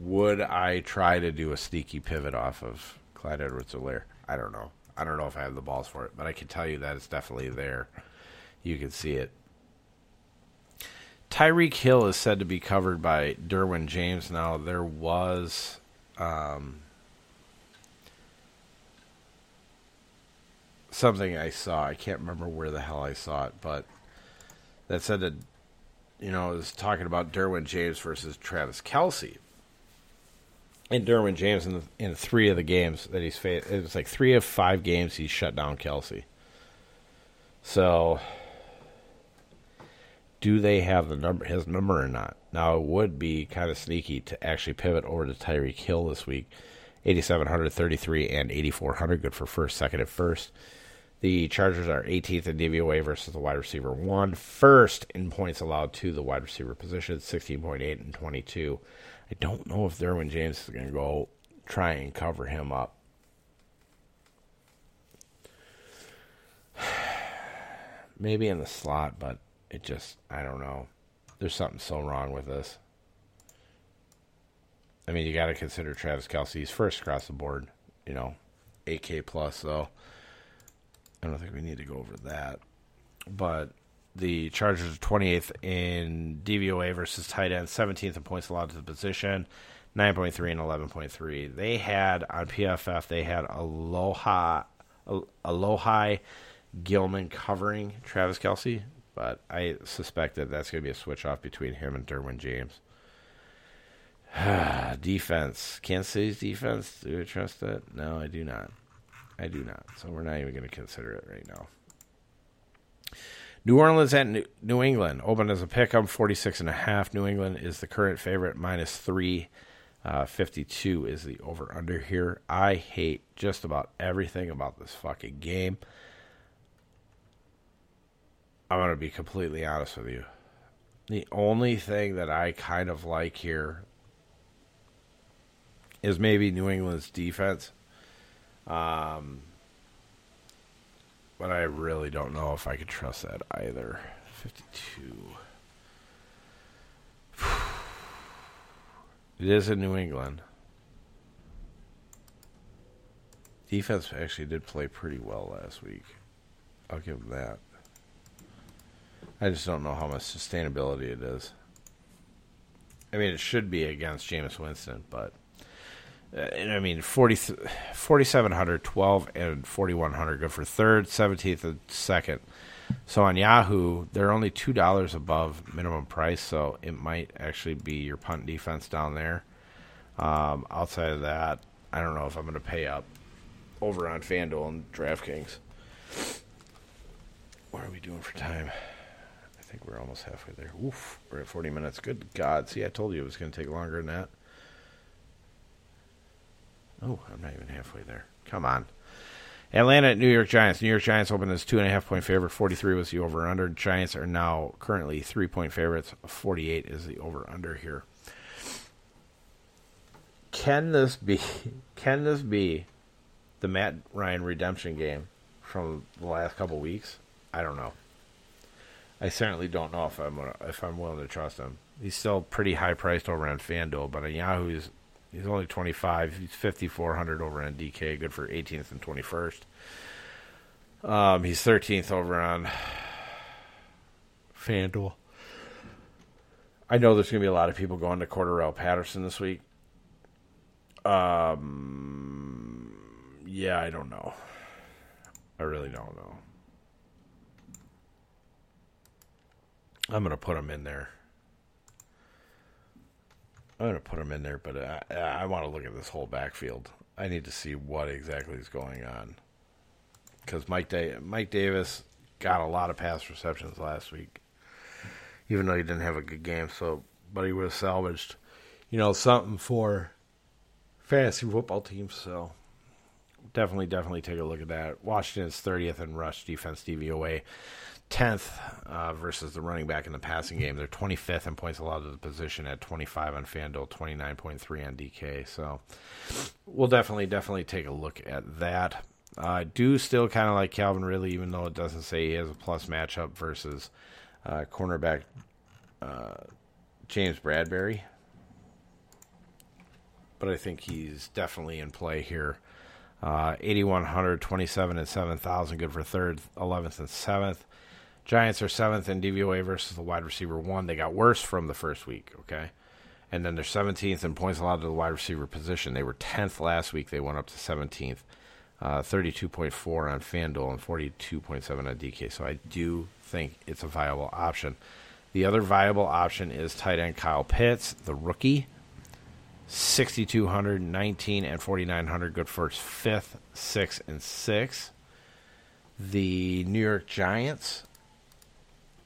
Would I try to do a sneaky pivot off of Clyde Edwards Helaire? I don't know. I don't know if I have the balls for it, but I can tell you that it's definitely there. You can see it. Tyreek Hill is said to be covered by Derwin James. Now, there was. Um, something I saw. I can't remember where the hell I saw it, but that said that, you know, it was talking about Derwin James versus Travis Kelce. And Derwin James in the, in three of the games that he's faced, it was like three of five games he shut down Kelce. So, do they have the number his number or not? Now it would be kind of sneaky to actually pivot over to Tyreek Hill this week. 8,733 and 8,400, good for first, second, and first. The Chargers are 18th in DVOA versus the wide receiver one, first in points allowed to the wide receiver position, 16.8 and 22. I don't know if Derwin James is going to go try and cover him up. [SIGHS] Maybe in the slot, but it just, I don't know. There's something so wrong with this. I mean, you got to consider Travis Kelce's first across the board, you know, 8K plus, though. I don't think we need to go over that. But the Chargers are 28th in DVOA versus tight end, 17th in points allowed to the position, 9.3 and 11.3. They had on PFF, they had Alohi, Alohi Gilman covering Travis Kelce, but I suspect that that's going to be a switch off between him and Derwin James. [SIGHS] defense. Kansas City's defense. Do I trust that? No, I do not. I do not. So we're not even going to consider it right now. New Orleans at New England open as a pick. I'm 46 and a half. New England is the current favorite, minus three. Uh, 52 is the over under here. I hate just about everything about this fucking game. I'm going to be completely honest with you. The only thing that I kind of like here is maybe New England's defense. Um, but I really don't know if I could trust that either. 52. [SIGHS] It is in New England. Defense actually did play pretty well last week. I'll give them that. I just don't know how much sustainability it is. I mean, it should be against Jameis Winston, but uh, I mean, 40, 4,700, 12, and 4,100 go for third, 17th, and second. So on Yahoo, they're only $2 above minimum price, so it might actually be your punt defense down there. Um, outside of that, I don't know if I'm going to pay up over on FanDuel and DraftKings. what are we doing for time? I think we're almost halfway there. Oof, we're at 40 minutes. Good God. See, I told you it was going to take longer than that. Oh, I'm not even halfway there. Come on. Atlanta at New York Giants. New York Giants opened as two and a half point favorite. 43 was the over under. Giants are now currently three point favorites. 48 is the over under here. Can this be? [LAUGHS] Can this be the Matt Ryan redemption game from the last couple weeks? I don't know. I certainly don't know if I'm gonna, if I'm willing to trust him. He's still pretty high priced over on FanDuel, but on Yahoo he's only 25. He's 5400 over on DK, good for 18th and 21st. Um, he's 13th over on FanDuel. I know there's going to be a lot of people going to Cordarrelle Patterson this week. Um, yeah, I don't know. I really don't know. I'm going to put him in there. I'm to put him in there, but I, I want to look at this whole backfield. I need to see what exactly is going on. Because Mike, da- Mike Davis got a lot of pass receptions last week, even though he didn't have a good game. So, but he was salvaged, you know, something for fantasy football teams. So, definitely, definitely take a look at that. Washington's 30th in rush defense DVOA. 10th uh, versus the running back in the passing game. They're 25th in points allowed to the position at 25 on FanDuel, 29.3 on DK. So we'll definitely, definitely take a look at that. I uh, do still kind of like Calvin Ridley, even though it doesn't say he has a plus matchup versus uh, cornerback uh, James Bradberry. But I think he's definitely in play here. Uh, 8,100, 27 and 7,000, good for third, 11th and 7th. Giants are seventh in DVOA versus the wide receiver one. They got worse from the first week, okay? And then they're 17th in points allowed to the wide receiver position. They were 10th last week. They went up to 17th. Uh, 32.4 on FanDuel and 42.7 on DK. So I do think it's a viable option. The other viable option is tight end Kyle Pitts, the rookie. 6,200, 19, and 4,900. Good for fifth, sixth, and sixth. The New York Giants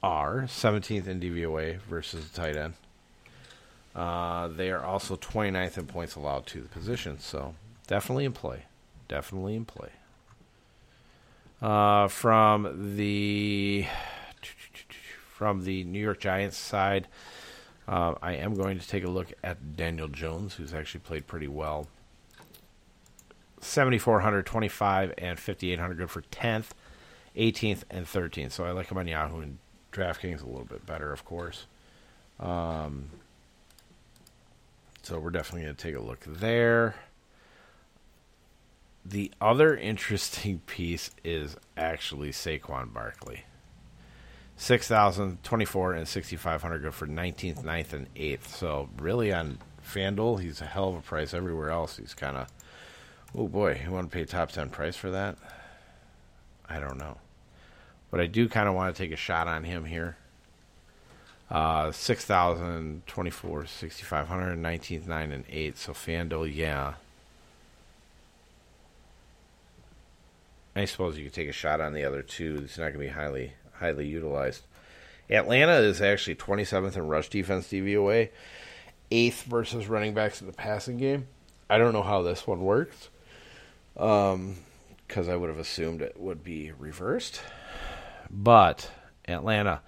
are 17th in DVOA versus the tight end. Uh, they are also 29th in points allowed to the position, so definitely in play. Definitely in play. Uh, from the from the New York Giants side, uh, I am going to take a look at Daniel Jones, who's actually played pretty well. 7,400, 25, and 5,800 good for 10th, 18th, and 13th. So I like him on Yahoo and DraftKings a little bit better, of course. Um, so we're definitely going to take a look there. The other interesting [LAUGHS] piece is actually Saquon Barkley. 6,000, 24, and 6,500 go for 19th, 9th, and 8th. So, really, on FanDuel, he's a hell of a price. Everywhere else, he's kind of, oh boy, you want to pay top 10 price for that? I don't know. But I do kind of want to take a shot on him here. Uh, 6,000, 24, 6,500, 19th, 9, and 8. So FanDuel, yeah. I suppose you could take a shot on the other two. It's not going to be highly highly utilized. Atlanta is actually 27th in rush defense DVOA, eighth versus running backs in the passing game. I don't know how this one works, because um, I would have assumed it would be reversed. But Atlanta,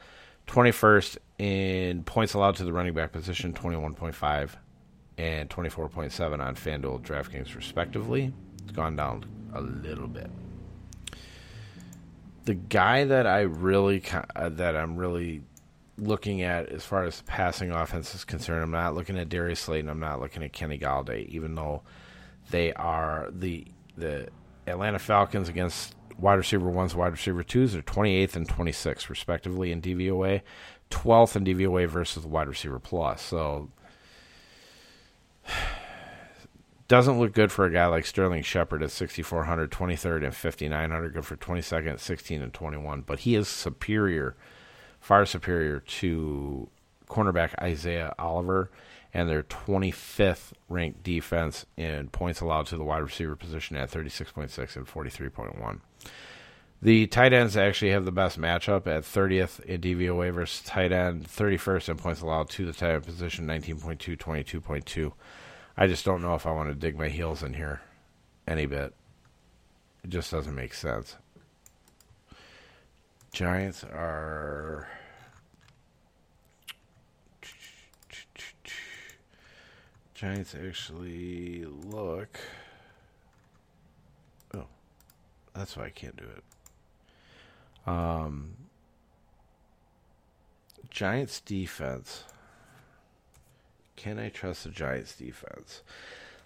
21st in points allowed to the running back position, 21.5 and 24.7 on FanDuel DraftKings, respectively. It's gone down a little bit. The guy that I really uh, that I'm really looking at as far as passing offense is concerned, I'm not looking at Darius Slayton. I'm not looking at Kenny Golladay, even though they are the the Atlanta Falcons against wide receiver ones, wide receiver twos are 28th and 26th, respectively, in DVOA. 12th in DVOA versus wide receiver plus. So, [SIGHS] doesn't look good for a guy like Sterling Shepard at 6,400, 23rd, and 5,900. Good for 22nd, 16, and 21. But he is superior, far superior to cornerback Isaiah Oliver and their 25th ranked defense in points allowed to the wide receiver position at 36.6 and 43.1. The tight ends actually have the best matchup at 30th in DVOA versus tight end, 31st in points allowed to the tight end position, 19.2, 22.2. I just don't know if I want to dig my heels in here any bit. It just doesn't make sense. Giants are. Giants actually look. Oh, that's why I can't do it. Um, Giants defense. Can I trust the Giants defense?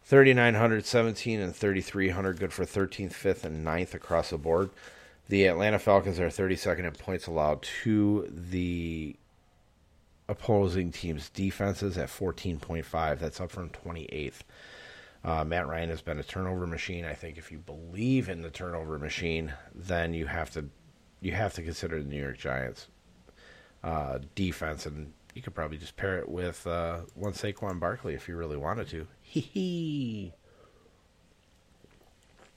3,917 and 3,300, good for 13th, 5th, and 9th across the board. The Atlanta Falcons are 32nd in points allowed to the opposing team's defenses at 14.5. That's up from 28th. Uh, Matt Ryan has been a turnover machine. I think if you believe in the turnover machine, then you have to you have to consider the New York Giants uh, defense, and you could probably just pair it with uh, one Saquon Barkley if you really wanted to. [LAUGHS] Hee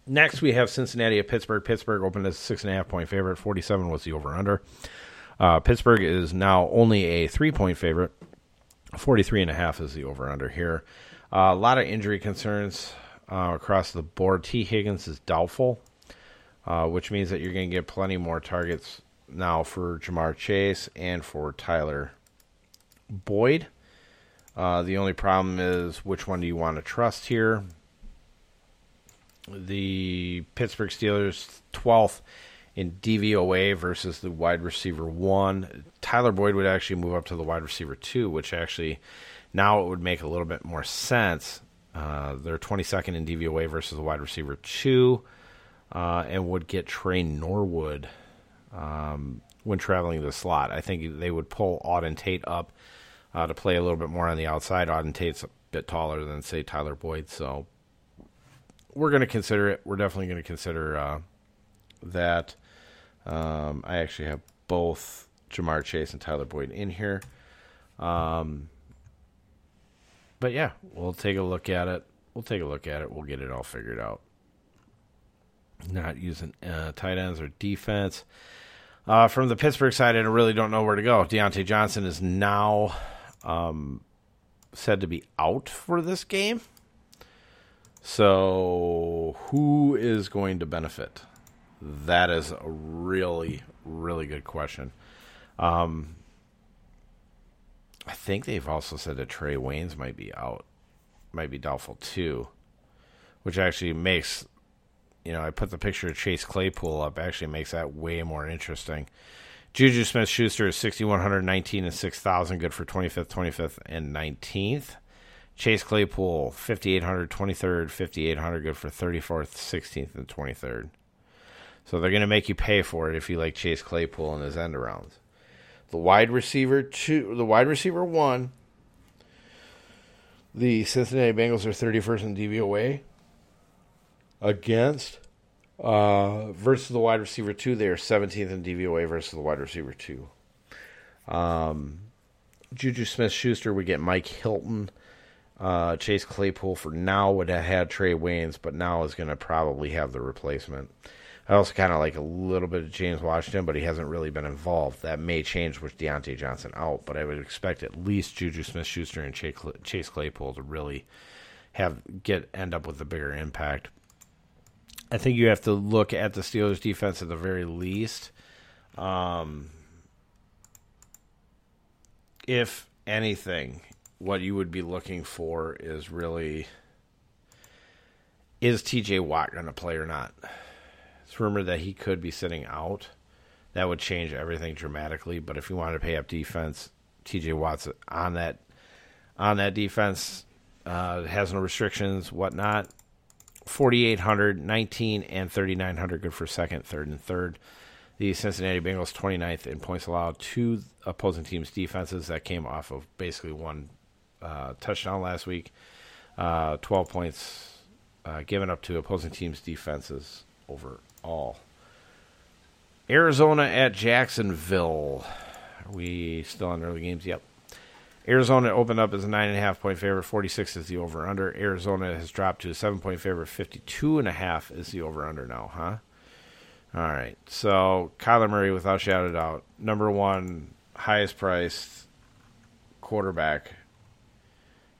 Next, we have Cincinnati at Pittsburgh. Pittsburgh opened as a six and a half point favorite. Forty seven was the over under. Uh, Pittsburgh is now only a three point favorite. Forty three and a half is the over under here. Uh, a lot of injury concerns uh, across the board. Tee Higgins is doubtful uh, which means that you're going to get plenty more targets now for Ja'Marr Chase and for Tyler Boyd. Uh, the only problem is which one do you want to trust here? The Pittsburgh Steelers 12th in DVOA versus the wide receiver one. Tyler Boyd would actually move up to the wide receiver two, which actually now it would make a little bit more sense. Uh, they're 22nd in DVOA versus the wide receiver two uh, and would get Tre Norwood um, when traveling the slot. I think they would pull Auden Tate up uh, to play a little bit more on the outside. Auden Tate's a bit taller than, say, Tyler Boyd, so we're going to consider it. We're definitely going to consider uh, that. Um, I actually have both Ja'Marr Chase and Tyler Boyd in here. Um, but yeah, we'll take a look at it. We'll take a look at it. We'll get it all figured out not using uh, tight ends or defense. Uh, from the Pittsburgh side, I really don't know where to go. Diontae Johnson is now um, said to be out for this game. So, who is going to benefit? That is a really, really good question. Um, I think they've also said that Trae Waynes might be out, might be doubtful too, which actually makes you know, I put the picture of Chase Claypool up. Actually, makes that way more interesting. Juju Smith Schuster is 6,119 and 6,000, good for 25th, 25th, and 19th. Chase Claypool, 5,800, 23rd, 5,800, good for 34th, 16th, and 23rd. So they're going to make you pay for it if you like Chase Claypool and his end arounds. The wide receiver two, the wide receiver one. The Cincinnati Bengals are 31st in DVOA against uh, versus the wide receiver two. They are 17th in DVOA versus the wide receiver two. Um, Juju Smith Schuster we get Mike Hilton. Uh, Chase Claypool for now would have had Trae Waynes, but now is going to probably have the replacement. I also kind of like a little bit of James Washington, but he hasn't really been involved. That may change with Diontae Johnson out, but I would expect at least Juju Smith Schuster and Chase Claypool to really have get end up with a bigger impact. I think you have to look at the Steelers' defense at the very least. Um, if anything, what you would be looking for is really is TJ Watt going to play or not? It's rumored that he could be sitting out. That would change everything dramatically. But if you want to pay up defense, TJ Watt's on that on that defense. Uh, has no restrictions, whatnot. 4,800, 19, and 3,900 good for second, third, and third. The Cincinnati Bengals 29th in points allowed to opposing teams' defenses. That came off of basically one uh, touchdown last week. Uh, 12 points uh, given up to opposing teams' defenses overall. Arizona at Jacksonville. Are we still on early games? Yep. Arizona opened up as a nine and a half point favorite. Forty six is the over under. Arizona has dropped to a seven point favorite. Fifty two and a half is the over under now, huh? All right. So Kyler Murray, without shadow of doubt, number one, highest priced quarterback.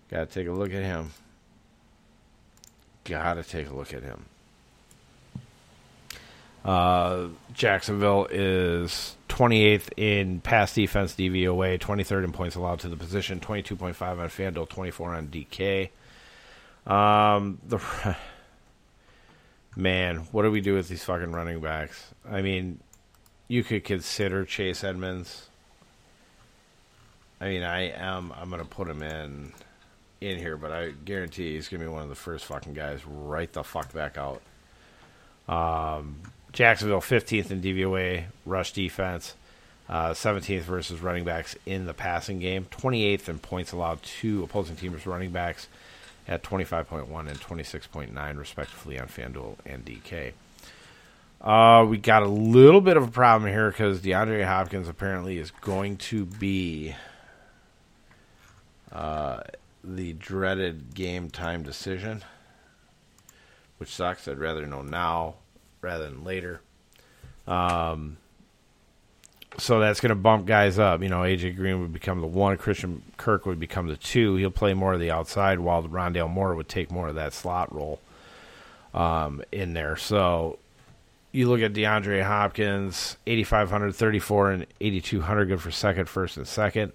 Got to take a look at him. Got to take a look at him. Uh, Jacksonville is 28th in pass defense DVOA, 23rd in points allowed to the position, 22.5 on FanDuel, 24 on DK. Um, the [SIGHS] man, what do we do with these fucking running backs? I mean, you could consider Chase Edmonds. I mean, I am. I'm gonna put him in in here, but I guarantee he's gonna be one of the first fucking guys right the fuck back out. Um, Jacksonville 15th in DVOA rush defense, uh, 17th versus running backs in the passing game, 28th in points allowed to opposing teams' running backs at 25.1 and 26.9 respectively on FanDuel and DK. Uh, we got a little bit of a problem here because DeAndre Hopkins apparently is going to be uh, the dreaded game time decision, which sucks. I'd rather know now rather than later. Um, so that's going to bump guys up. You know, AJ Green would become the one, Christian Kirk would become the two. He'll play more of the outside, while Rondale Moore would take more of that slot role um, in there. So you look at DeAndre Hopkins, 8,500, 34, and 8,200, good for second, first, and second.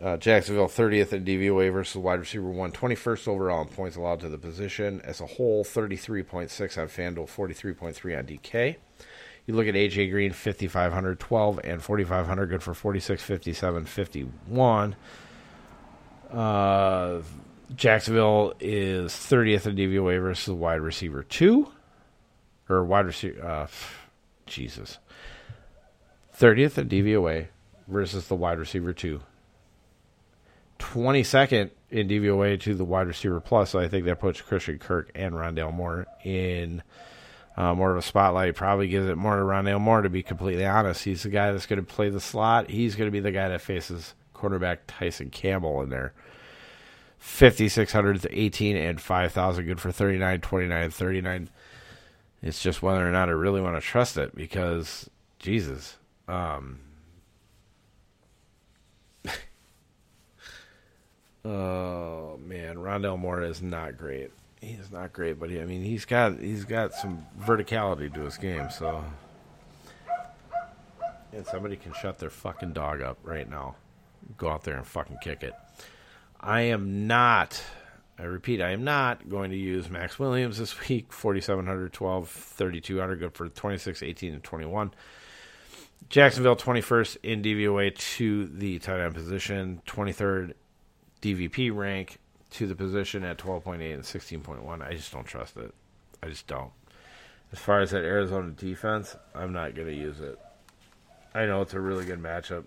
Uh, Jacksonville 30th in DVOA versus wide receiver one, 21st overall in points allowed to the position. As a whole, 33.6 on FanDuel, 43.3 on DK. You look at AJ Green, 5,500, 12, and 4,500, good for 46, 57, 51. Uh, Jacksonville is 30th in DVOA versus wide receiver two, or wide receiver, uh, Jesus. 30th in DVOA versus the wide receiver two. 22nd in DVOA to the wide receiver plus. So I think that puts Christian Kirk and Rondale Moore in uh, more of a spotlight. Probably gives it more to Rondale Moore, to be completely honest. He's the guy that's going to play the slot. He's going to be the guy that faces quarterback Tyson Campbell in there. 5,600 to 18 and 5,000. Good for 39, 29, 39. It's just whether or not I really want to trust it because, Jesus. Um, Oh man, Rondale Moore is not great. He is not great, but he, I mean, he's got he's got some verticality to his game. So, and somebody can shut their fucking dog up right now. Go out there and fucking kick it. I am not. I repeat, I am not going to use Maxx Williams this week. 4,700, 12, 3,200, good for 26, 18, and 21. Jacksonville 21st in DVOA to the tight end position, 23rd DVP rank to the position at 12.8 and 16.1. I just don't trust it. I just don't. As far as that Arizona defense, I'm not going to use it. I know it's a really good matchup.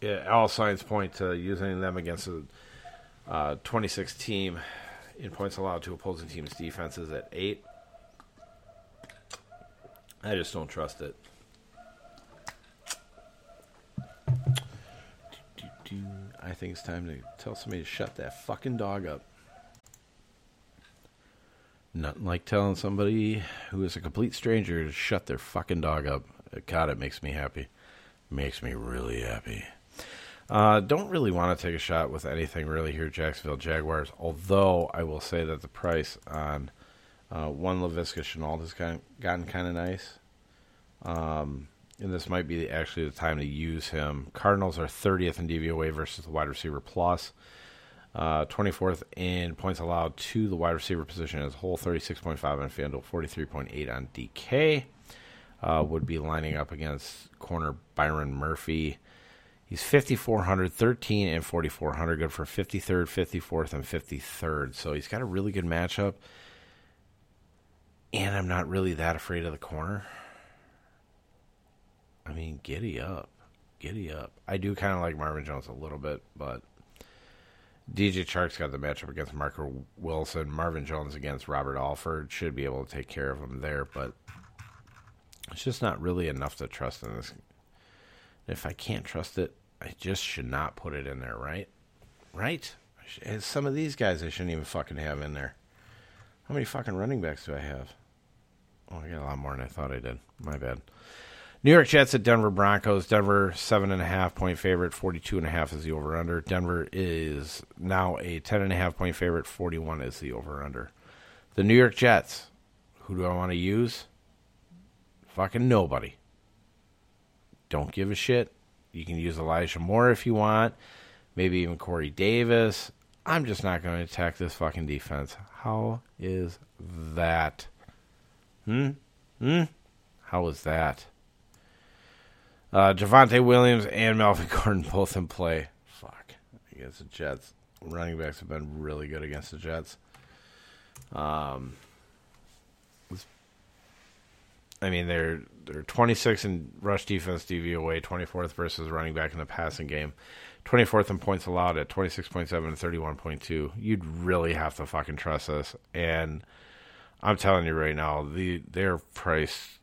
Yeah, all signs point to using them against a uh, 26 team in points allowed to opposing teams' defenses at 8. I just don't trust it. I think it's time to tell somebody to shut that fucking dog up. Nothing like telling somebody who is a complete stranger to shut their fucking dog up. God, it makes me happy. Makes me really happy. Uh, don't really want to take a shot with anything really here, Jacksonville Jaguars. Although I will say that the price on uh, one Laviska Shenault has gotten, gotten kind of nice. Um, and this might be actually the time to use him. Cardinals are 30th in DVOA versus the wide receiver plus. Uh, 24th in points allowed to the wide receiver position as a whole, 36.5 on FanDuel, 43.8 on DK. Uh, would be lining up against corner Byron Murphy. He's 5,400, 13, and 4,400. Good for 53rd, 54th, and 53rd. So he's got a really good matchup. And I'm not really that afraid of the corner. I mean, giddy up. Giddy up. I do kind of like Marvin Jones a little bit, but DJ Chark's got the matchup against Marco Wilson. Marvin Jones against Robert Alford should be able to take care of him there, but it's just not really enough to trust in this. If I can't trust it, I just should not put it in there, right? Right? Eh, some of these guys I shouldn't even fucking have in there. How many fucking running backs do I have? Oh, I got a lot more than I thought I did. My bad. New York Jets at Denver Broncos. Denver seven and a half point favorite. Forty two and a half is the over under. Denver is now a ten and a half point favorite. Forty one is the over under. The New York Jets. Who do I want to use? Fucking nobody. Don't give a shit. You can use Elijah Moore if you want. Maybe even Corey Davis. I'm just not going to attack this fucking defense. How is that? Hmm? Hmm? How is that? Uh, Javonte Williams and Melvin [LAUGHS] Gordon both in play. Fuck. Against the Jets. Running backs have been really good against the Jets. Um, I mean, they're they're 26 in rush defense DVOA, 24th versus running back in the passing game, 24th in points allowed at 26.7 and 31.2. You'd really have to fucking trust this. And I'm telling you right now, the they're priced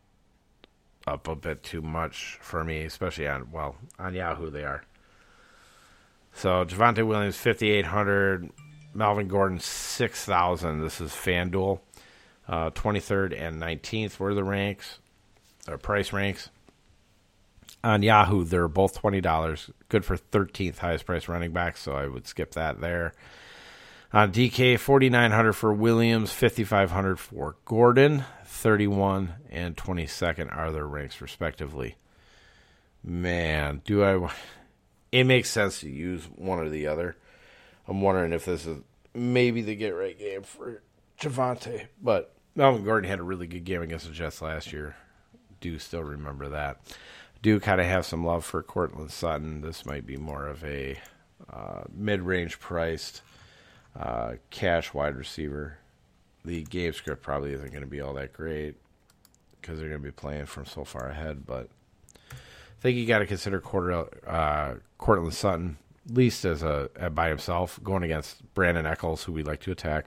up a bit too much for me, especially on well on Yahoo they are. So Javonte Williams 5800, Melvin Gordon 6000. This is FanDuel. Uh, 23rd and 19th were the ranks, or price ranks. On Yahoo, they're both $20. Good for 13th highest price running back, so I would skip that there. On DK, 4900 for Williams, 5500 for Gordon, 31 and 22nd are their ranks respectively. Man, do I it makes sense to use one or the other. I'm wondering if this is maybe the get right game for Javonte, but Melvin Gordon had a really good game against the Jets last year. Do still remember that. Do kind of have some love for Courtland Sutton. This might be more of a uh, mid-range priced uh, cash wide receiver. The game script probably isn't going to be all that great because they're going to be playing from so far ahead. But I think you got to consider Quarter, uh, Courtland Sutton at least as a, by himself going against Brandon Echols, who we like to attack.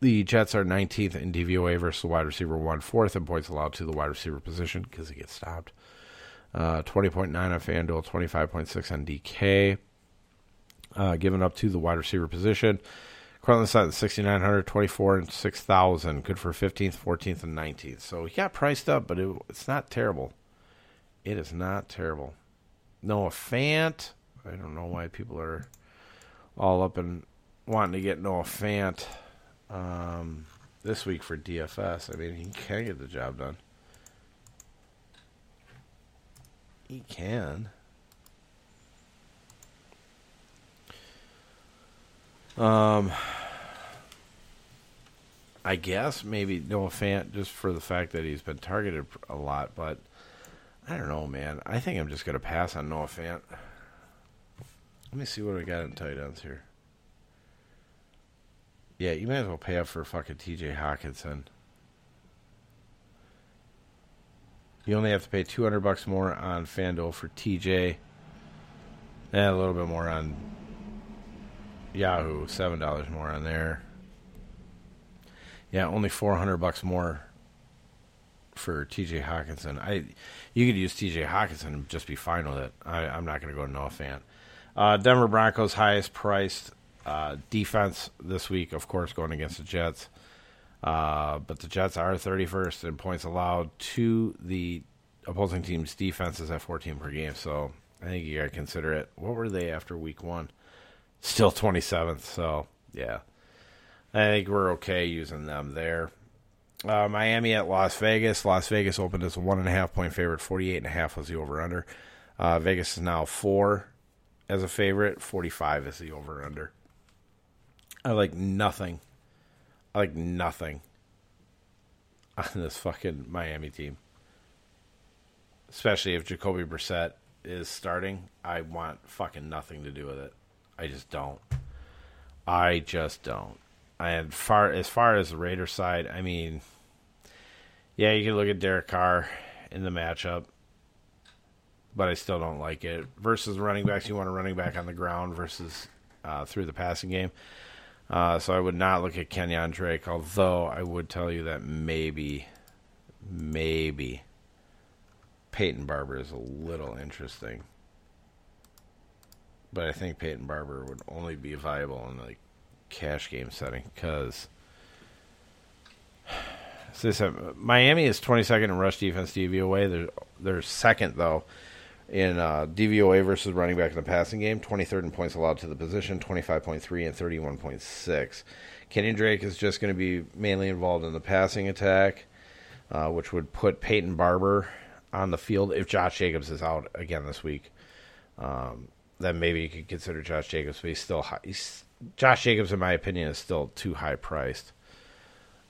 The Jets are 19th in DVOA versus the wide receiver one, fourth in points allowed to the wide receiver position because he gets stopped. Uh, 20.9 on FanDuel, 25.6 on DK. Uh, given up to the wide receiver position. Courtland Sutton, 6,900, 24, and 6,000. Good for 15th, 14th, and 19th. So he got priced up, but it, it's not terrible. It is not terrible. Noah Fant. I don't know why people are all up and wanting to get Noah Fant um, this week for DFS. I mean, he can get the job done. He can. Um, I guess maybe Noah Fant just for the fact that he's been targeted a lot, but I don't know, man. I think I'm just gonna pass on Noah Fant. Let me see what we got in tight ends here. Yeah, you might as well pay up for fucking TJ Hockenson. You only have to pay 200 bucks more on FanDuel for TJ. And a little bit more on Yahoo, $7 more on there. Yeah, only 400 bucks more for TJ Hockenson. I you could use TJ Hockenson and just be fine with it. I, am not going to go to fan. Uh, Denver Broncos highest priced uh, defense this week, of course, going against the Jets. Uh, but the Jets are 31st in points allowed to the opposing team's defenses at 14 per game. So I think you got to consider it. What were they after week one? Still 27th. So yeah, I think we're okay using them there. Uh, Miami at Las Vegas. Las Vegas opened as a one and a half point favorite. 48 and a half was the over under. Uh, Vegas is now four as a favorite. 45 is the over under. I like nothing. I like nothing [LAUGHS] on this fucking Miami team. Especially if Jacoby Brissett is starting, I want fucking nothing to do with it. I just don't. I just don't. And far as far as the Raiders side, I mean, yeah, you can look at Derek Carr in the matchup, but I still don't like it. Versus running backs, you want a running back on the ground versus uh, through the passing game. Uh, so I would not look at Kenyan Drake, although I would tell you that maybe, maybe Peyton Barber is a little interesting. But I think Peyton Barber would only be viable in like cash game setting because So [SIGHS] said Miami is 22nd in rush defense DVOA. They're, they're second, though, in uh, DVOA versus running back in the passing game. 23rd in points allowed to the position, 25.3 and 31.6. Kenny Drake is just going to be mainly involved in the passing attack, uh, which would put Peyton Barber on the field if Josh Jacobs is out again this week. Um, then maybe you could consider Josh Jacobs, but he's still high. He's, Josh Jacobs, in my opinion, is still too high priced.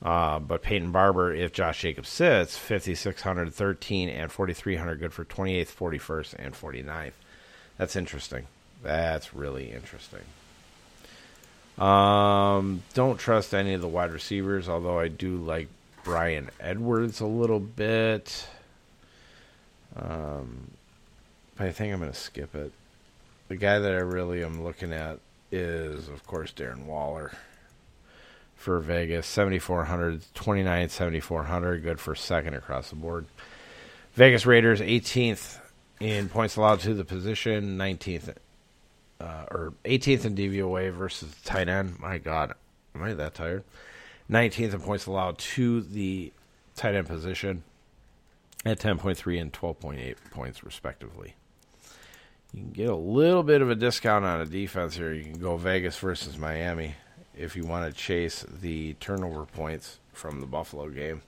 Uh, but Peyton Barber, if Josh Jacobs sits, 5,600, 13, and 4,300, good for 28th, 41st, and 49th. That's interesting. That's really interesting. Um, don't trust any of the wide receivers, although I do like Bryan Edwards a little bit. Um, but I think I'm going to skip it. The guy that I really am looking at is, of course, Darren Waller for Vegas. 7,400, 29, 7,400. Good for second across the board. Vegas Raiders, 18th in points allowed to the position, 19th, uh, or 18th in DVOA versus tight end. My God, am I that tired? 19th in points allowed to the tight end position at 10.3 and 12.8 points, respectively. You can get a little bit of a discount on a defense here. You can go Vegas versus Miami if you want to chase the turnover points from the Buffalo game,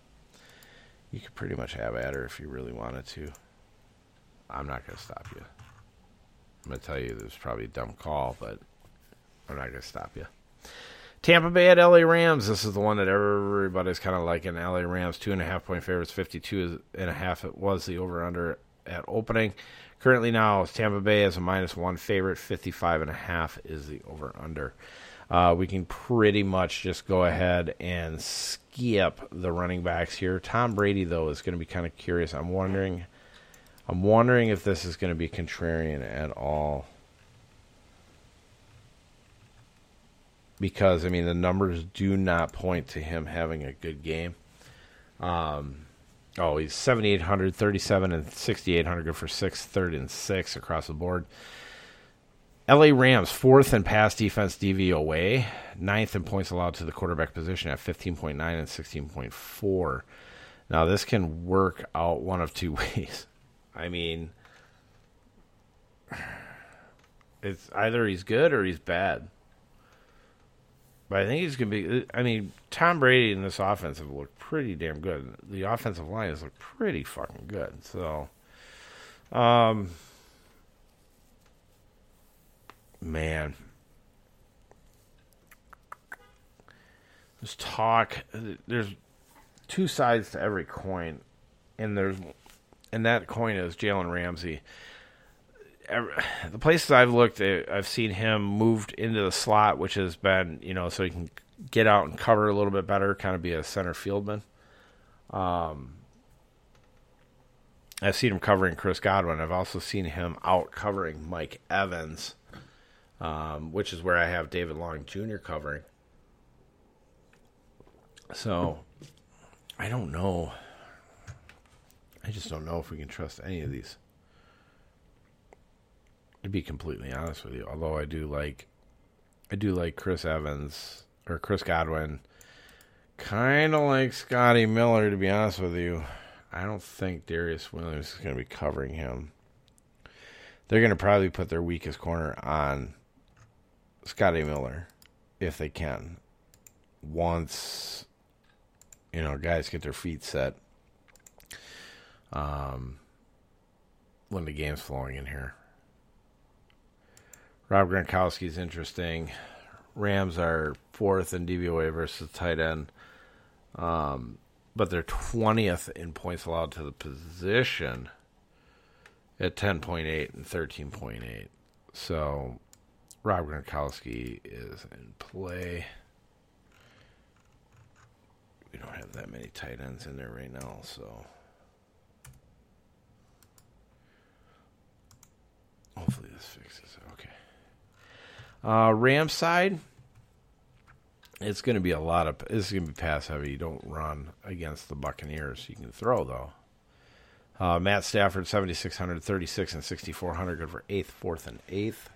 you could pretty much have at her if you really wanted to. I'm not going to stop you. I'm going to tell you this is probably a dumb call, but I'm not going to stop you. Tampa Bay at LA Rams. This is the one that everybody's kind of liking. LA Rams, two and a half point favorites, 52 and a half. It was the over under at opening. Currently now, Tampa Bay is a minus one favorite, 55 and a half is the over under uh, we can pretty much just go ahead and skip the running backs here. Tom Brady, though, is going to be kind of curious. I'm wondering, I'm wondering if this is going to be contrarian at all. Because I mean, the numbers do not point to him having a good game. Um, oh, he's 7,800, 37, and 6,800, good for sixth, third, and six across the board. LA Rams, fourth in pass defense DVOA, ninth in points allowed to the quarterback position at 15.9 and 16.4. Now, this can work out one of two [LAUGHS] ways. I mean, it's either he's good or he's bad. But I think he's going to be. I mean, Tom Brady and this offense have looked pretty damn good. The offensive line has looked pretty fucking good. So, um, man, there's talk. There's two sides to every coin, and there's and that coin is Jalen Ramsey. [SIGHS] The places I've looked, eh, I've seen him moved into the slot, which has been you know so he can get out and cover a little bit better, kind of be a center fieldman. Um, I've seen him covering Chris Godwin. I've also seen him out covering Mike Evans um, which is where I have David Long Jr. covering. So I don't know. I just don't know if we can trust any of these. To be completely honest with you, although I do like, I do like Chris Evans or Chris Godwin. Kind of like Scotty Miller, to be honest with you. I don't think Darious Williams is going to be covering him. They're going to probably put their weakest corner on Scotty Miller if they can. Once you know, guys get their feet set. Um, when the game's flowing in here. Rob Gronkowski is interesting. Rams are fourth in DVOA versus tight end, um, but they're twentieth in points allowed to the position at ten point eight and thirteen point eight. So Rob Gronkowski is in play. We don't have that many tight ends in there right now, so hopefully this fixes it. Uh, side, it's going to be a lot of. This is going to be pass heavy. You don't run against the Buccaneers. You can throw though. Uh, Matt Stafford, 7,600, 36, and 6,400. Good for eighth, fourth, and eighth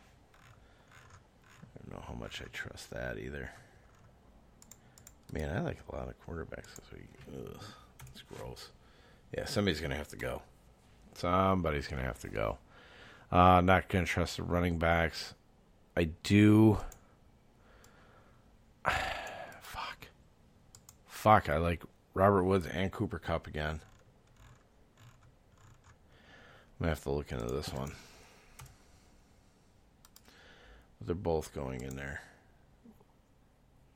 I don't know how much I trust that either. Man, I like a lot of quarterbacks this week. Ugh, it's gross. Yeah, somebody's going to have to go. Somebody's going to have to go. Uh, not going to trust the running backs. I do. [SIGHS] Fuck. Fuck. I like Robert Woods and Cooper Kupp again. I'm going to have to look into this one. They're both going in there.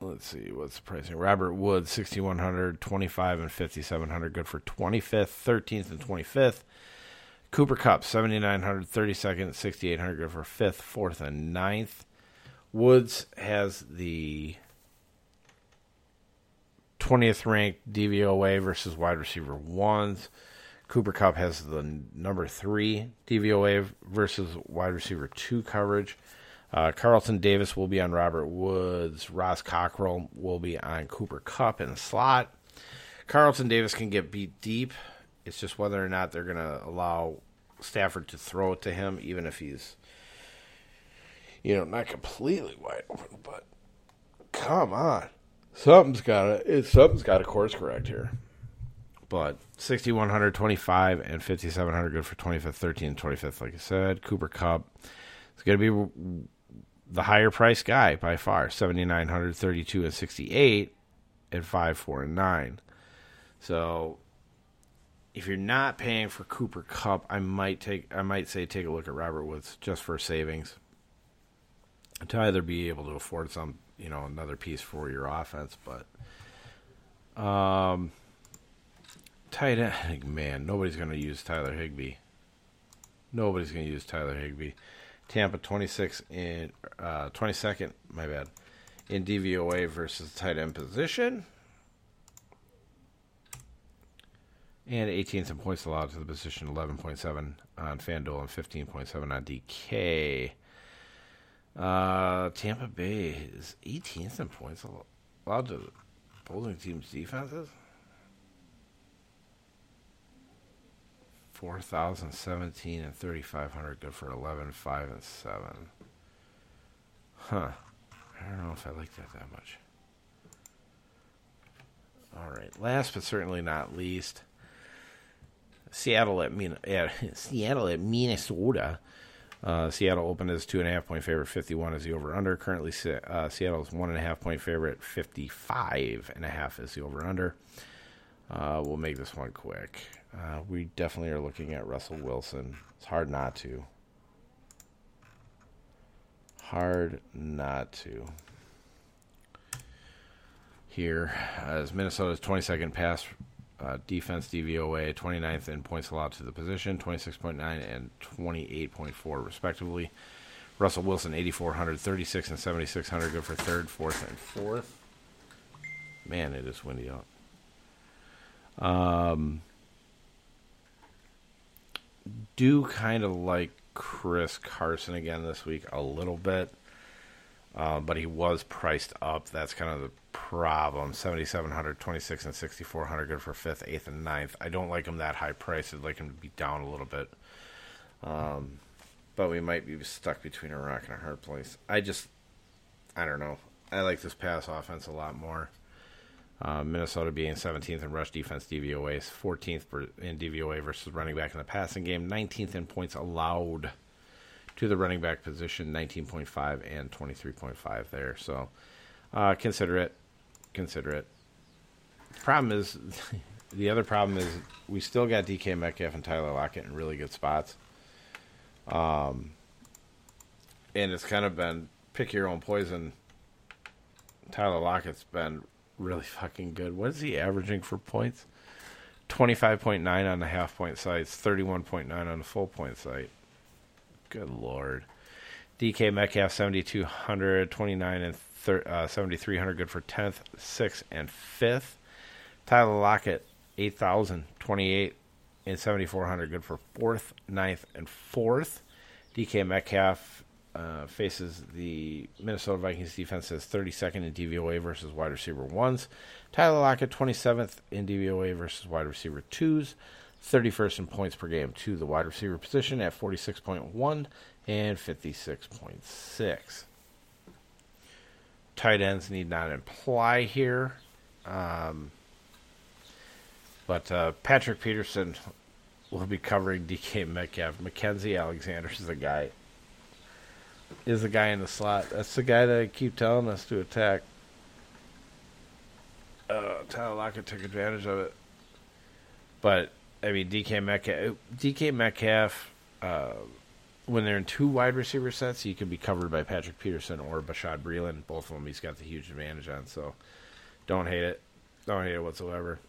Let's see what's the pricing. Robert Woods, 6100, 25 and 5700, good for 25th, 13th and 25th. Cooper Kupp, 7900, 32nd, 6800, for 5th, 4th and ninth. Woods has the 20th ranked DVOA versus wide receiver ones. Cooper Kupp has the number three DVOA versus wide receiver two coverage. Uh, Carlton Davis will be on Robert Woods. Ross Cockrell will be on Cooper Kupp in the slot. Carlton Davis can get beat deep. It's just whether or not they're going to allow Stafford to throw it to him, even if he's, you know, not completely wide open. But come on, something's got to something's got to course correct here. But 6125 and 5700 good for 25th, 13, 25th. Like I said, Cooper Kupp is going to be the higher price guy by far 7900 32 and 68 at 5 4 and 9 so if you're not paying for cooper Kupp, i might take i might say take a look at robert woods just for savings to either be able to afford some you know another piece for your offense but um tight end [LAUGHS] man nobody's to use tyler higbee nobody's to use tyler higbee Tampa 26 in uh, 22nd, my bad, in DVOA versus tight end position. And 18th in points allowed to the position, 11.7 on FanDuel and 15.7 on DK. Uh, Tampa Bay is 18th in points allowed to opposing teams' defenses. 4,017 and 3,500 good for 11, 5, and 7. Huh. I don't know if I like that that much. All right. Last but certainly not least, Seattle at Min- [LAUGHS] Seattle at Minnesota. Uh, Seattle opened as two and a half point favorite. Fifty one is the over under. Currently, uh, Seattle is one and a half point favorite. Fifty five and a half is the over under. Uh, we'll make this one quick. Uh, we definitely are looking at Russell Wilson. It's hard not to. Hard not to. Here, as Minnesota's 22nd pass uh, defense DVOA, 29th in points allowed to the position, 26.9 and 28.4 respectively. Russell Wilson, 8,400, 36 and 7,600, good for third, fourth, and fourth. Man, it is windy out. Um, do kind of like Chris Carson again this week a little bit, uh, but he was priced up. That's kind of the problem. 7,700, 26, and 6,400 good for fifth, eighth, and ninth. I don't like him that high priced. I'd like him to be down a little bit. Um, but we might be stuck between a rock and a hard place. I just, I don't know. I like this pass offense a lot more. Uh, Minnesota being 17th in rush defense DVOA, 14th in DVOA versus running back in the passing game, 19th in points allowed to the running back position, 19.5 and 23.5 there. So uh, consider it. Consider it. Problem is, [LAUGHS] the other problem is we still got DK Metcalf and Tyler Lockett in really good spots. Um, and it's kind of been pick your own poison. Tyler Lockett's been really fucking good. What is he averaging for points? 25.9 on the half point sites, 31.9 on the full point site. Good lord. DK Metcalf 7200, 29 and thir- uh, 7300 good for 10th, 6th and 5th. Tyler Lockett 8000, 28 and 7400 good for 4th, 9th and 4th. DK Metcalf uh, faces the Minnesota Vikings defense as 32nd in DVOA versus wide receiver ones. Tyler Lockett 27th in DVOA versus wide receiver twos. 31st in points per game to the wide receiver position at 46.1 and 56.6. Tight ends need not imply here. Um, but uh, Patrick Peterson will be covering DK Metcalf. Mackensie Alexander is the guy. Is the guy in the slot? That's the guy that I keep telling us to attack. Uh, Tyler Lockett took advantage of it, but I mean DK Metcalf. DK Metcalf. Uh, when they're in two wide receiver sets, he can be covered by Patrick Peterson or Bashaud Breeland. Both of them, he's got the huge advantage on. So, don't hate it. Don't hate it whatsoever.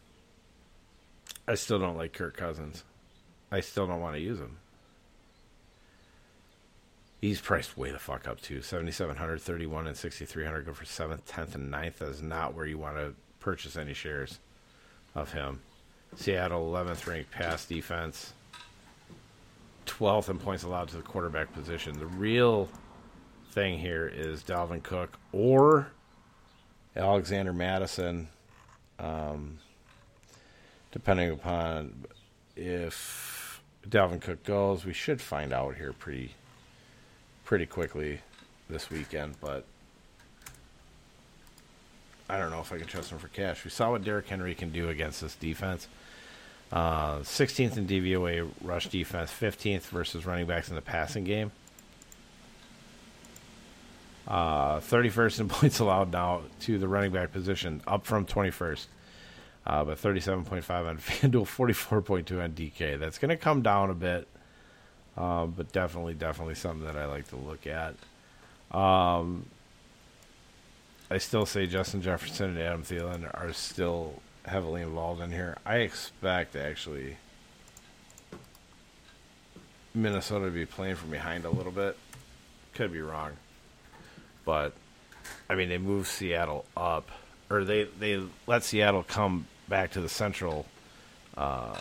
I still don't like Kirk Cousins. I still don't want to use him. He's priced way the fuck up too. Seventy seven hundred, thirty one, and sixty three hundred go for seventh, tenth, and 9th. That is not where you want to purchase any shares of him. Seattle eleventh ranked pass defense. Twelfth in points allowed to the quarterback position. The real thing here is Dalvin Cook or Alexander Mattison, Um, depending upon if Dalvin Cook goes, we should find out here pretty pretty quickly this weekend, but I don't know if I can trust him for cash. We saw what Derrick Henry can do against this defense. Uh, 16th in DVOA rush defense, 15th versus running backs in the passing game. Uh, 31st in [LAUGHS] points allowed now to the running back position, up from 21st. Uh, but 37.5 on [LAUGHS] FanDuel, 44.2 on DK. That's going to come down a bit, uh, but definitely, definitely something that I like to look at. Um, I still say Justin Jefferson and Adam Thielen are still heavily involved in here. I expect actually Minnesota to be playing from behind a little bit. Could be wrong, but I mean they moved Seattle up, or they they let Seattle come back to the central, uh,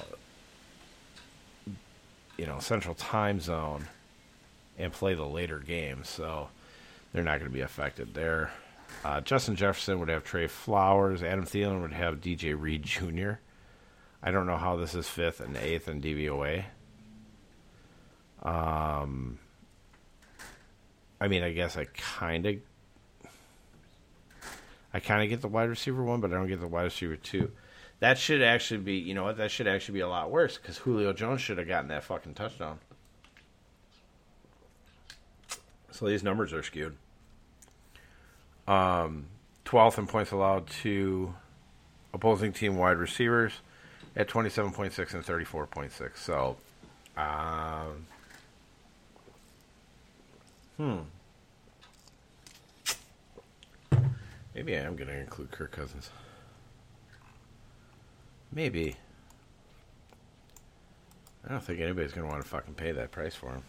you know, central time zone and play the later games. So they're not going to be affected there. Uh, Justin Jefferson would have Tre Flowers. Adam Thielen would have DJ Reed Jr. I don't know how this is fifth and eighth in DVOA. Um, I mean, I guess I kind of, I kind of get the wide receiver one, but I don't get the wide receiver two. That should actually be, you know what? That should actually be a lot worse because Julio Jones should have gotten that fucking touchdown. So these numbers are skewed. Um, 12th in points allowed to opposing team wide receivers at 27.6 and 34.6. So, um, hmm. Maybe I am going to include Kirk Cousins. Maybe. I don't think anybody's going to want to fucking pay that price for him.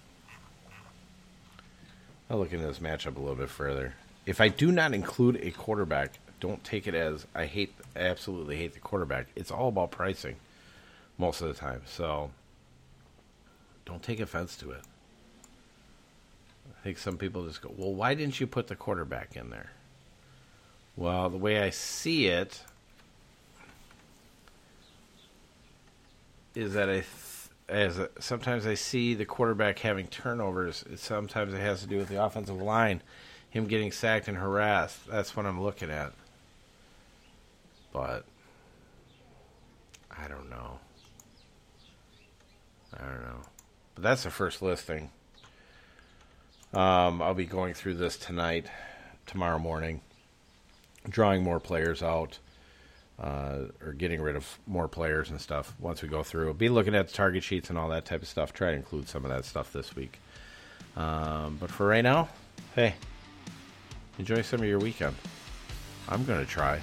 I'll look into this matchup a little bit further. If I do not include a quarterback, don't take it as I hate, I absolutely hate the quarterback. It's all about pricing most of the time. So don't take offense to it. I think some people just go, well, why didn't you put the quarterback in there? Well, the way I see it, is that I, th- as a, sometimes I see the quarterback having turnovers. Sometimes it has to do with the offensive line, him getting sacked and harassed. That's what I'm looking at. But I don't know. I don't know. But that's the first listing. Um, I'll be going through this tonight, tomorrow morning, drawing more players out uh, or getting rid of more players and stuff once we go through. Be looking at the target sheets and all that type of stuff. Try to include some of that stuff this week. Um, but for right now, hey, enjoy some of your weekend. I'm going to try.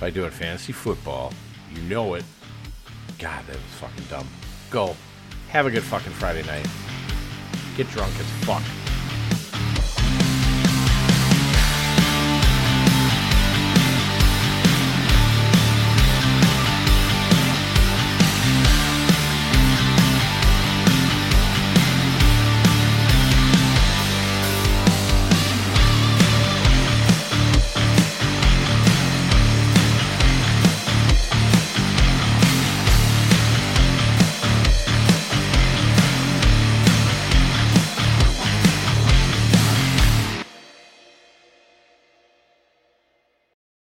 By doing fantasy football, you know it. God, that was fucking dumb. Go. Have a good fucking Friday night. Get drunk as fuck.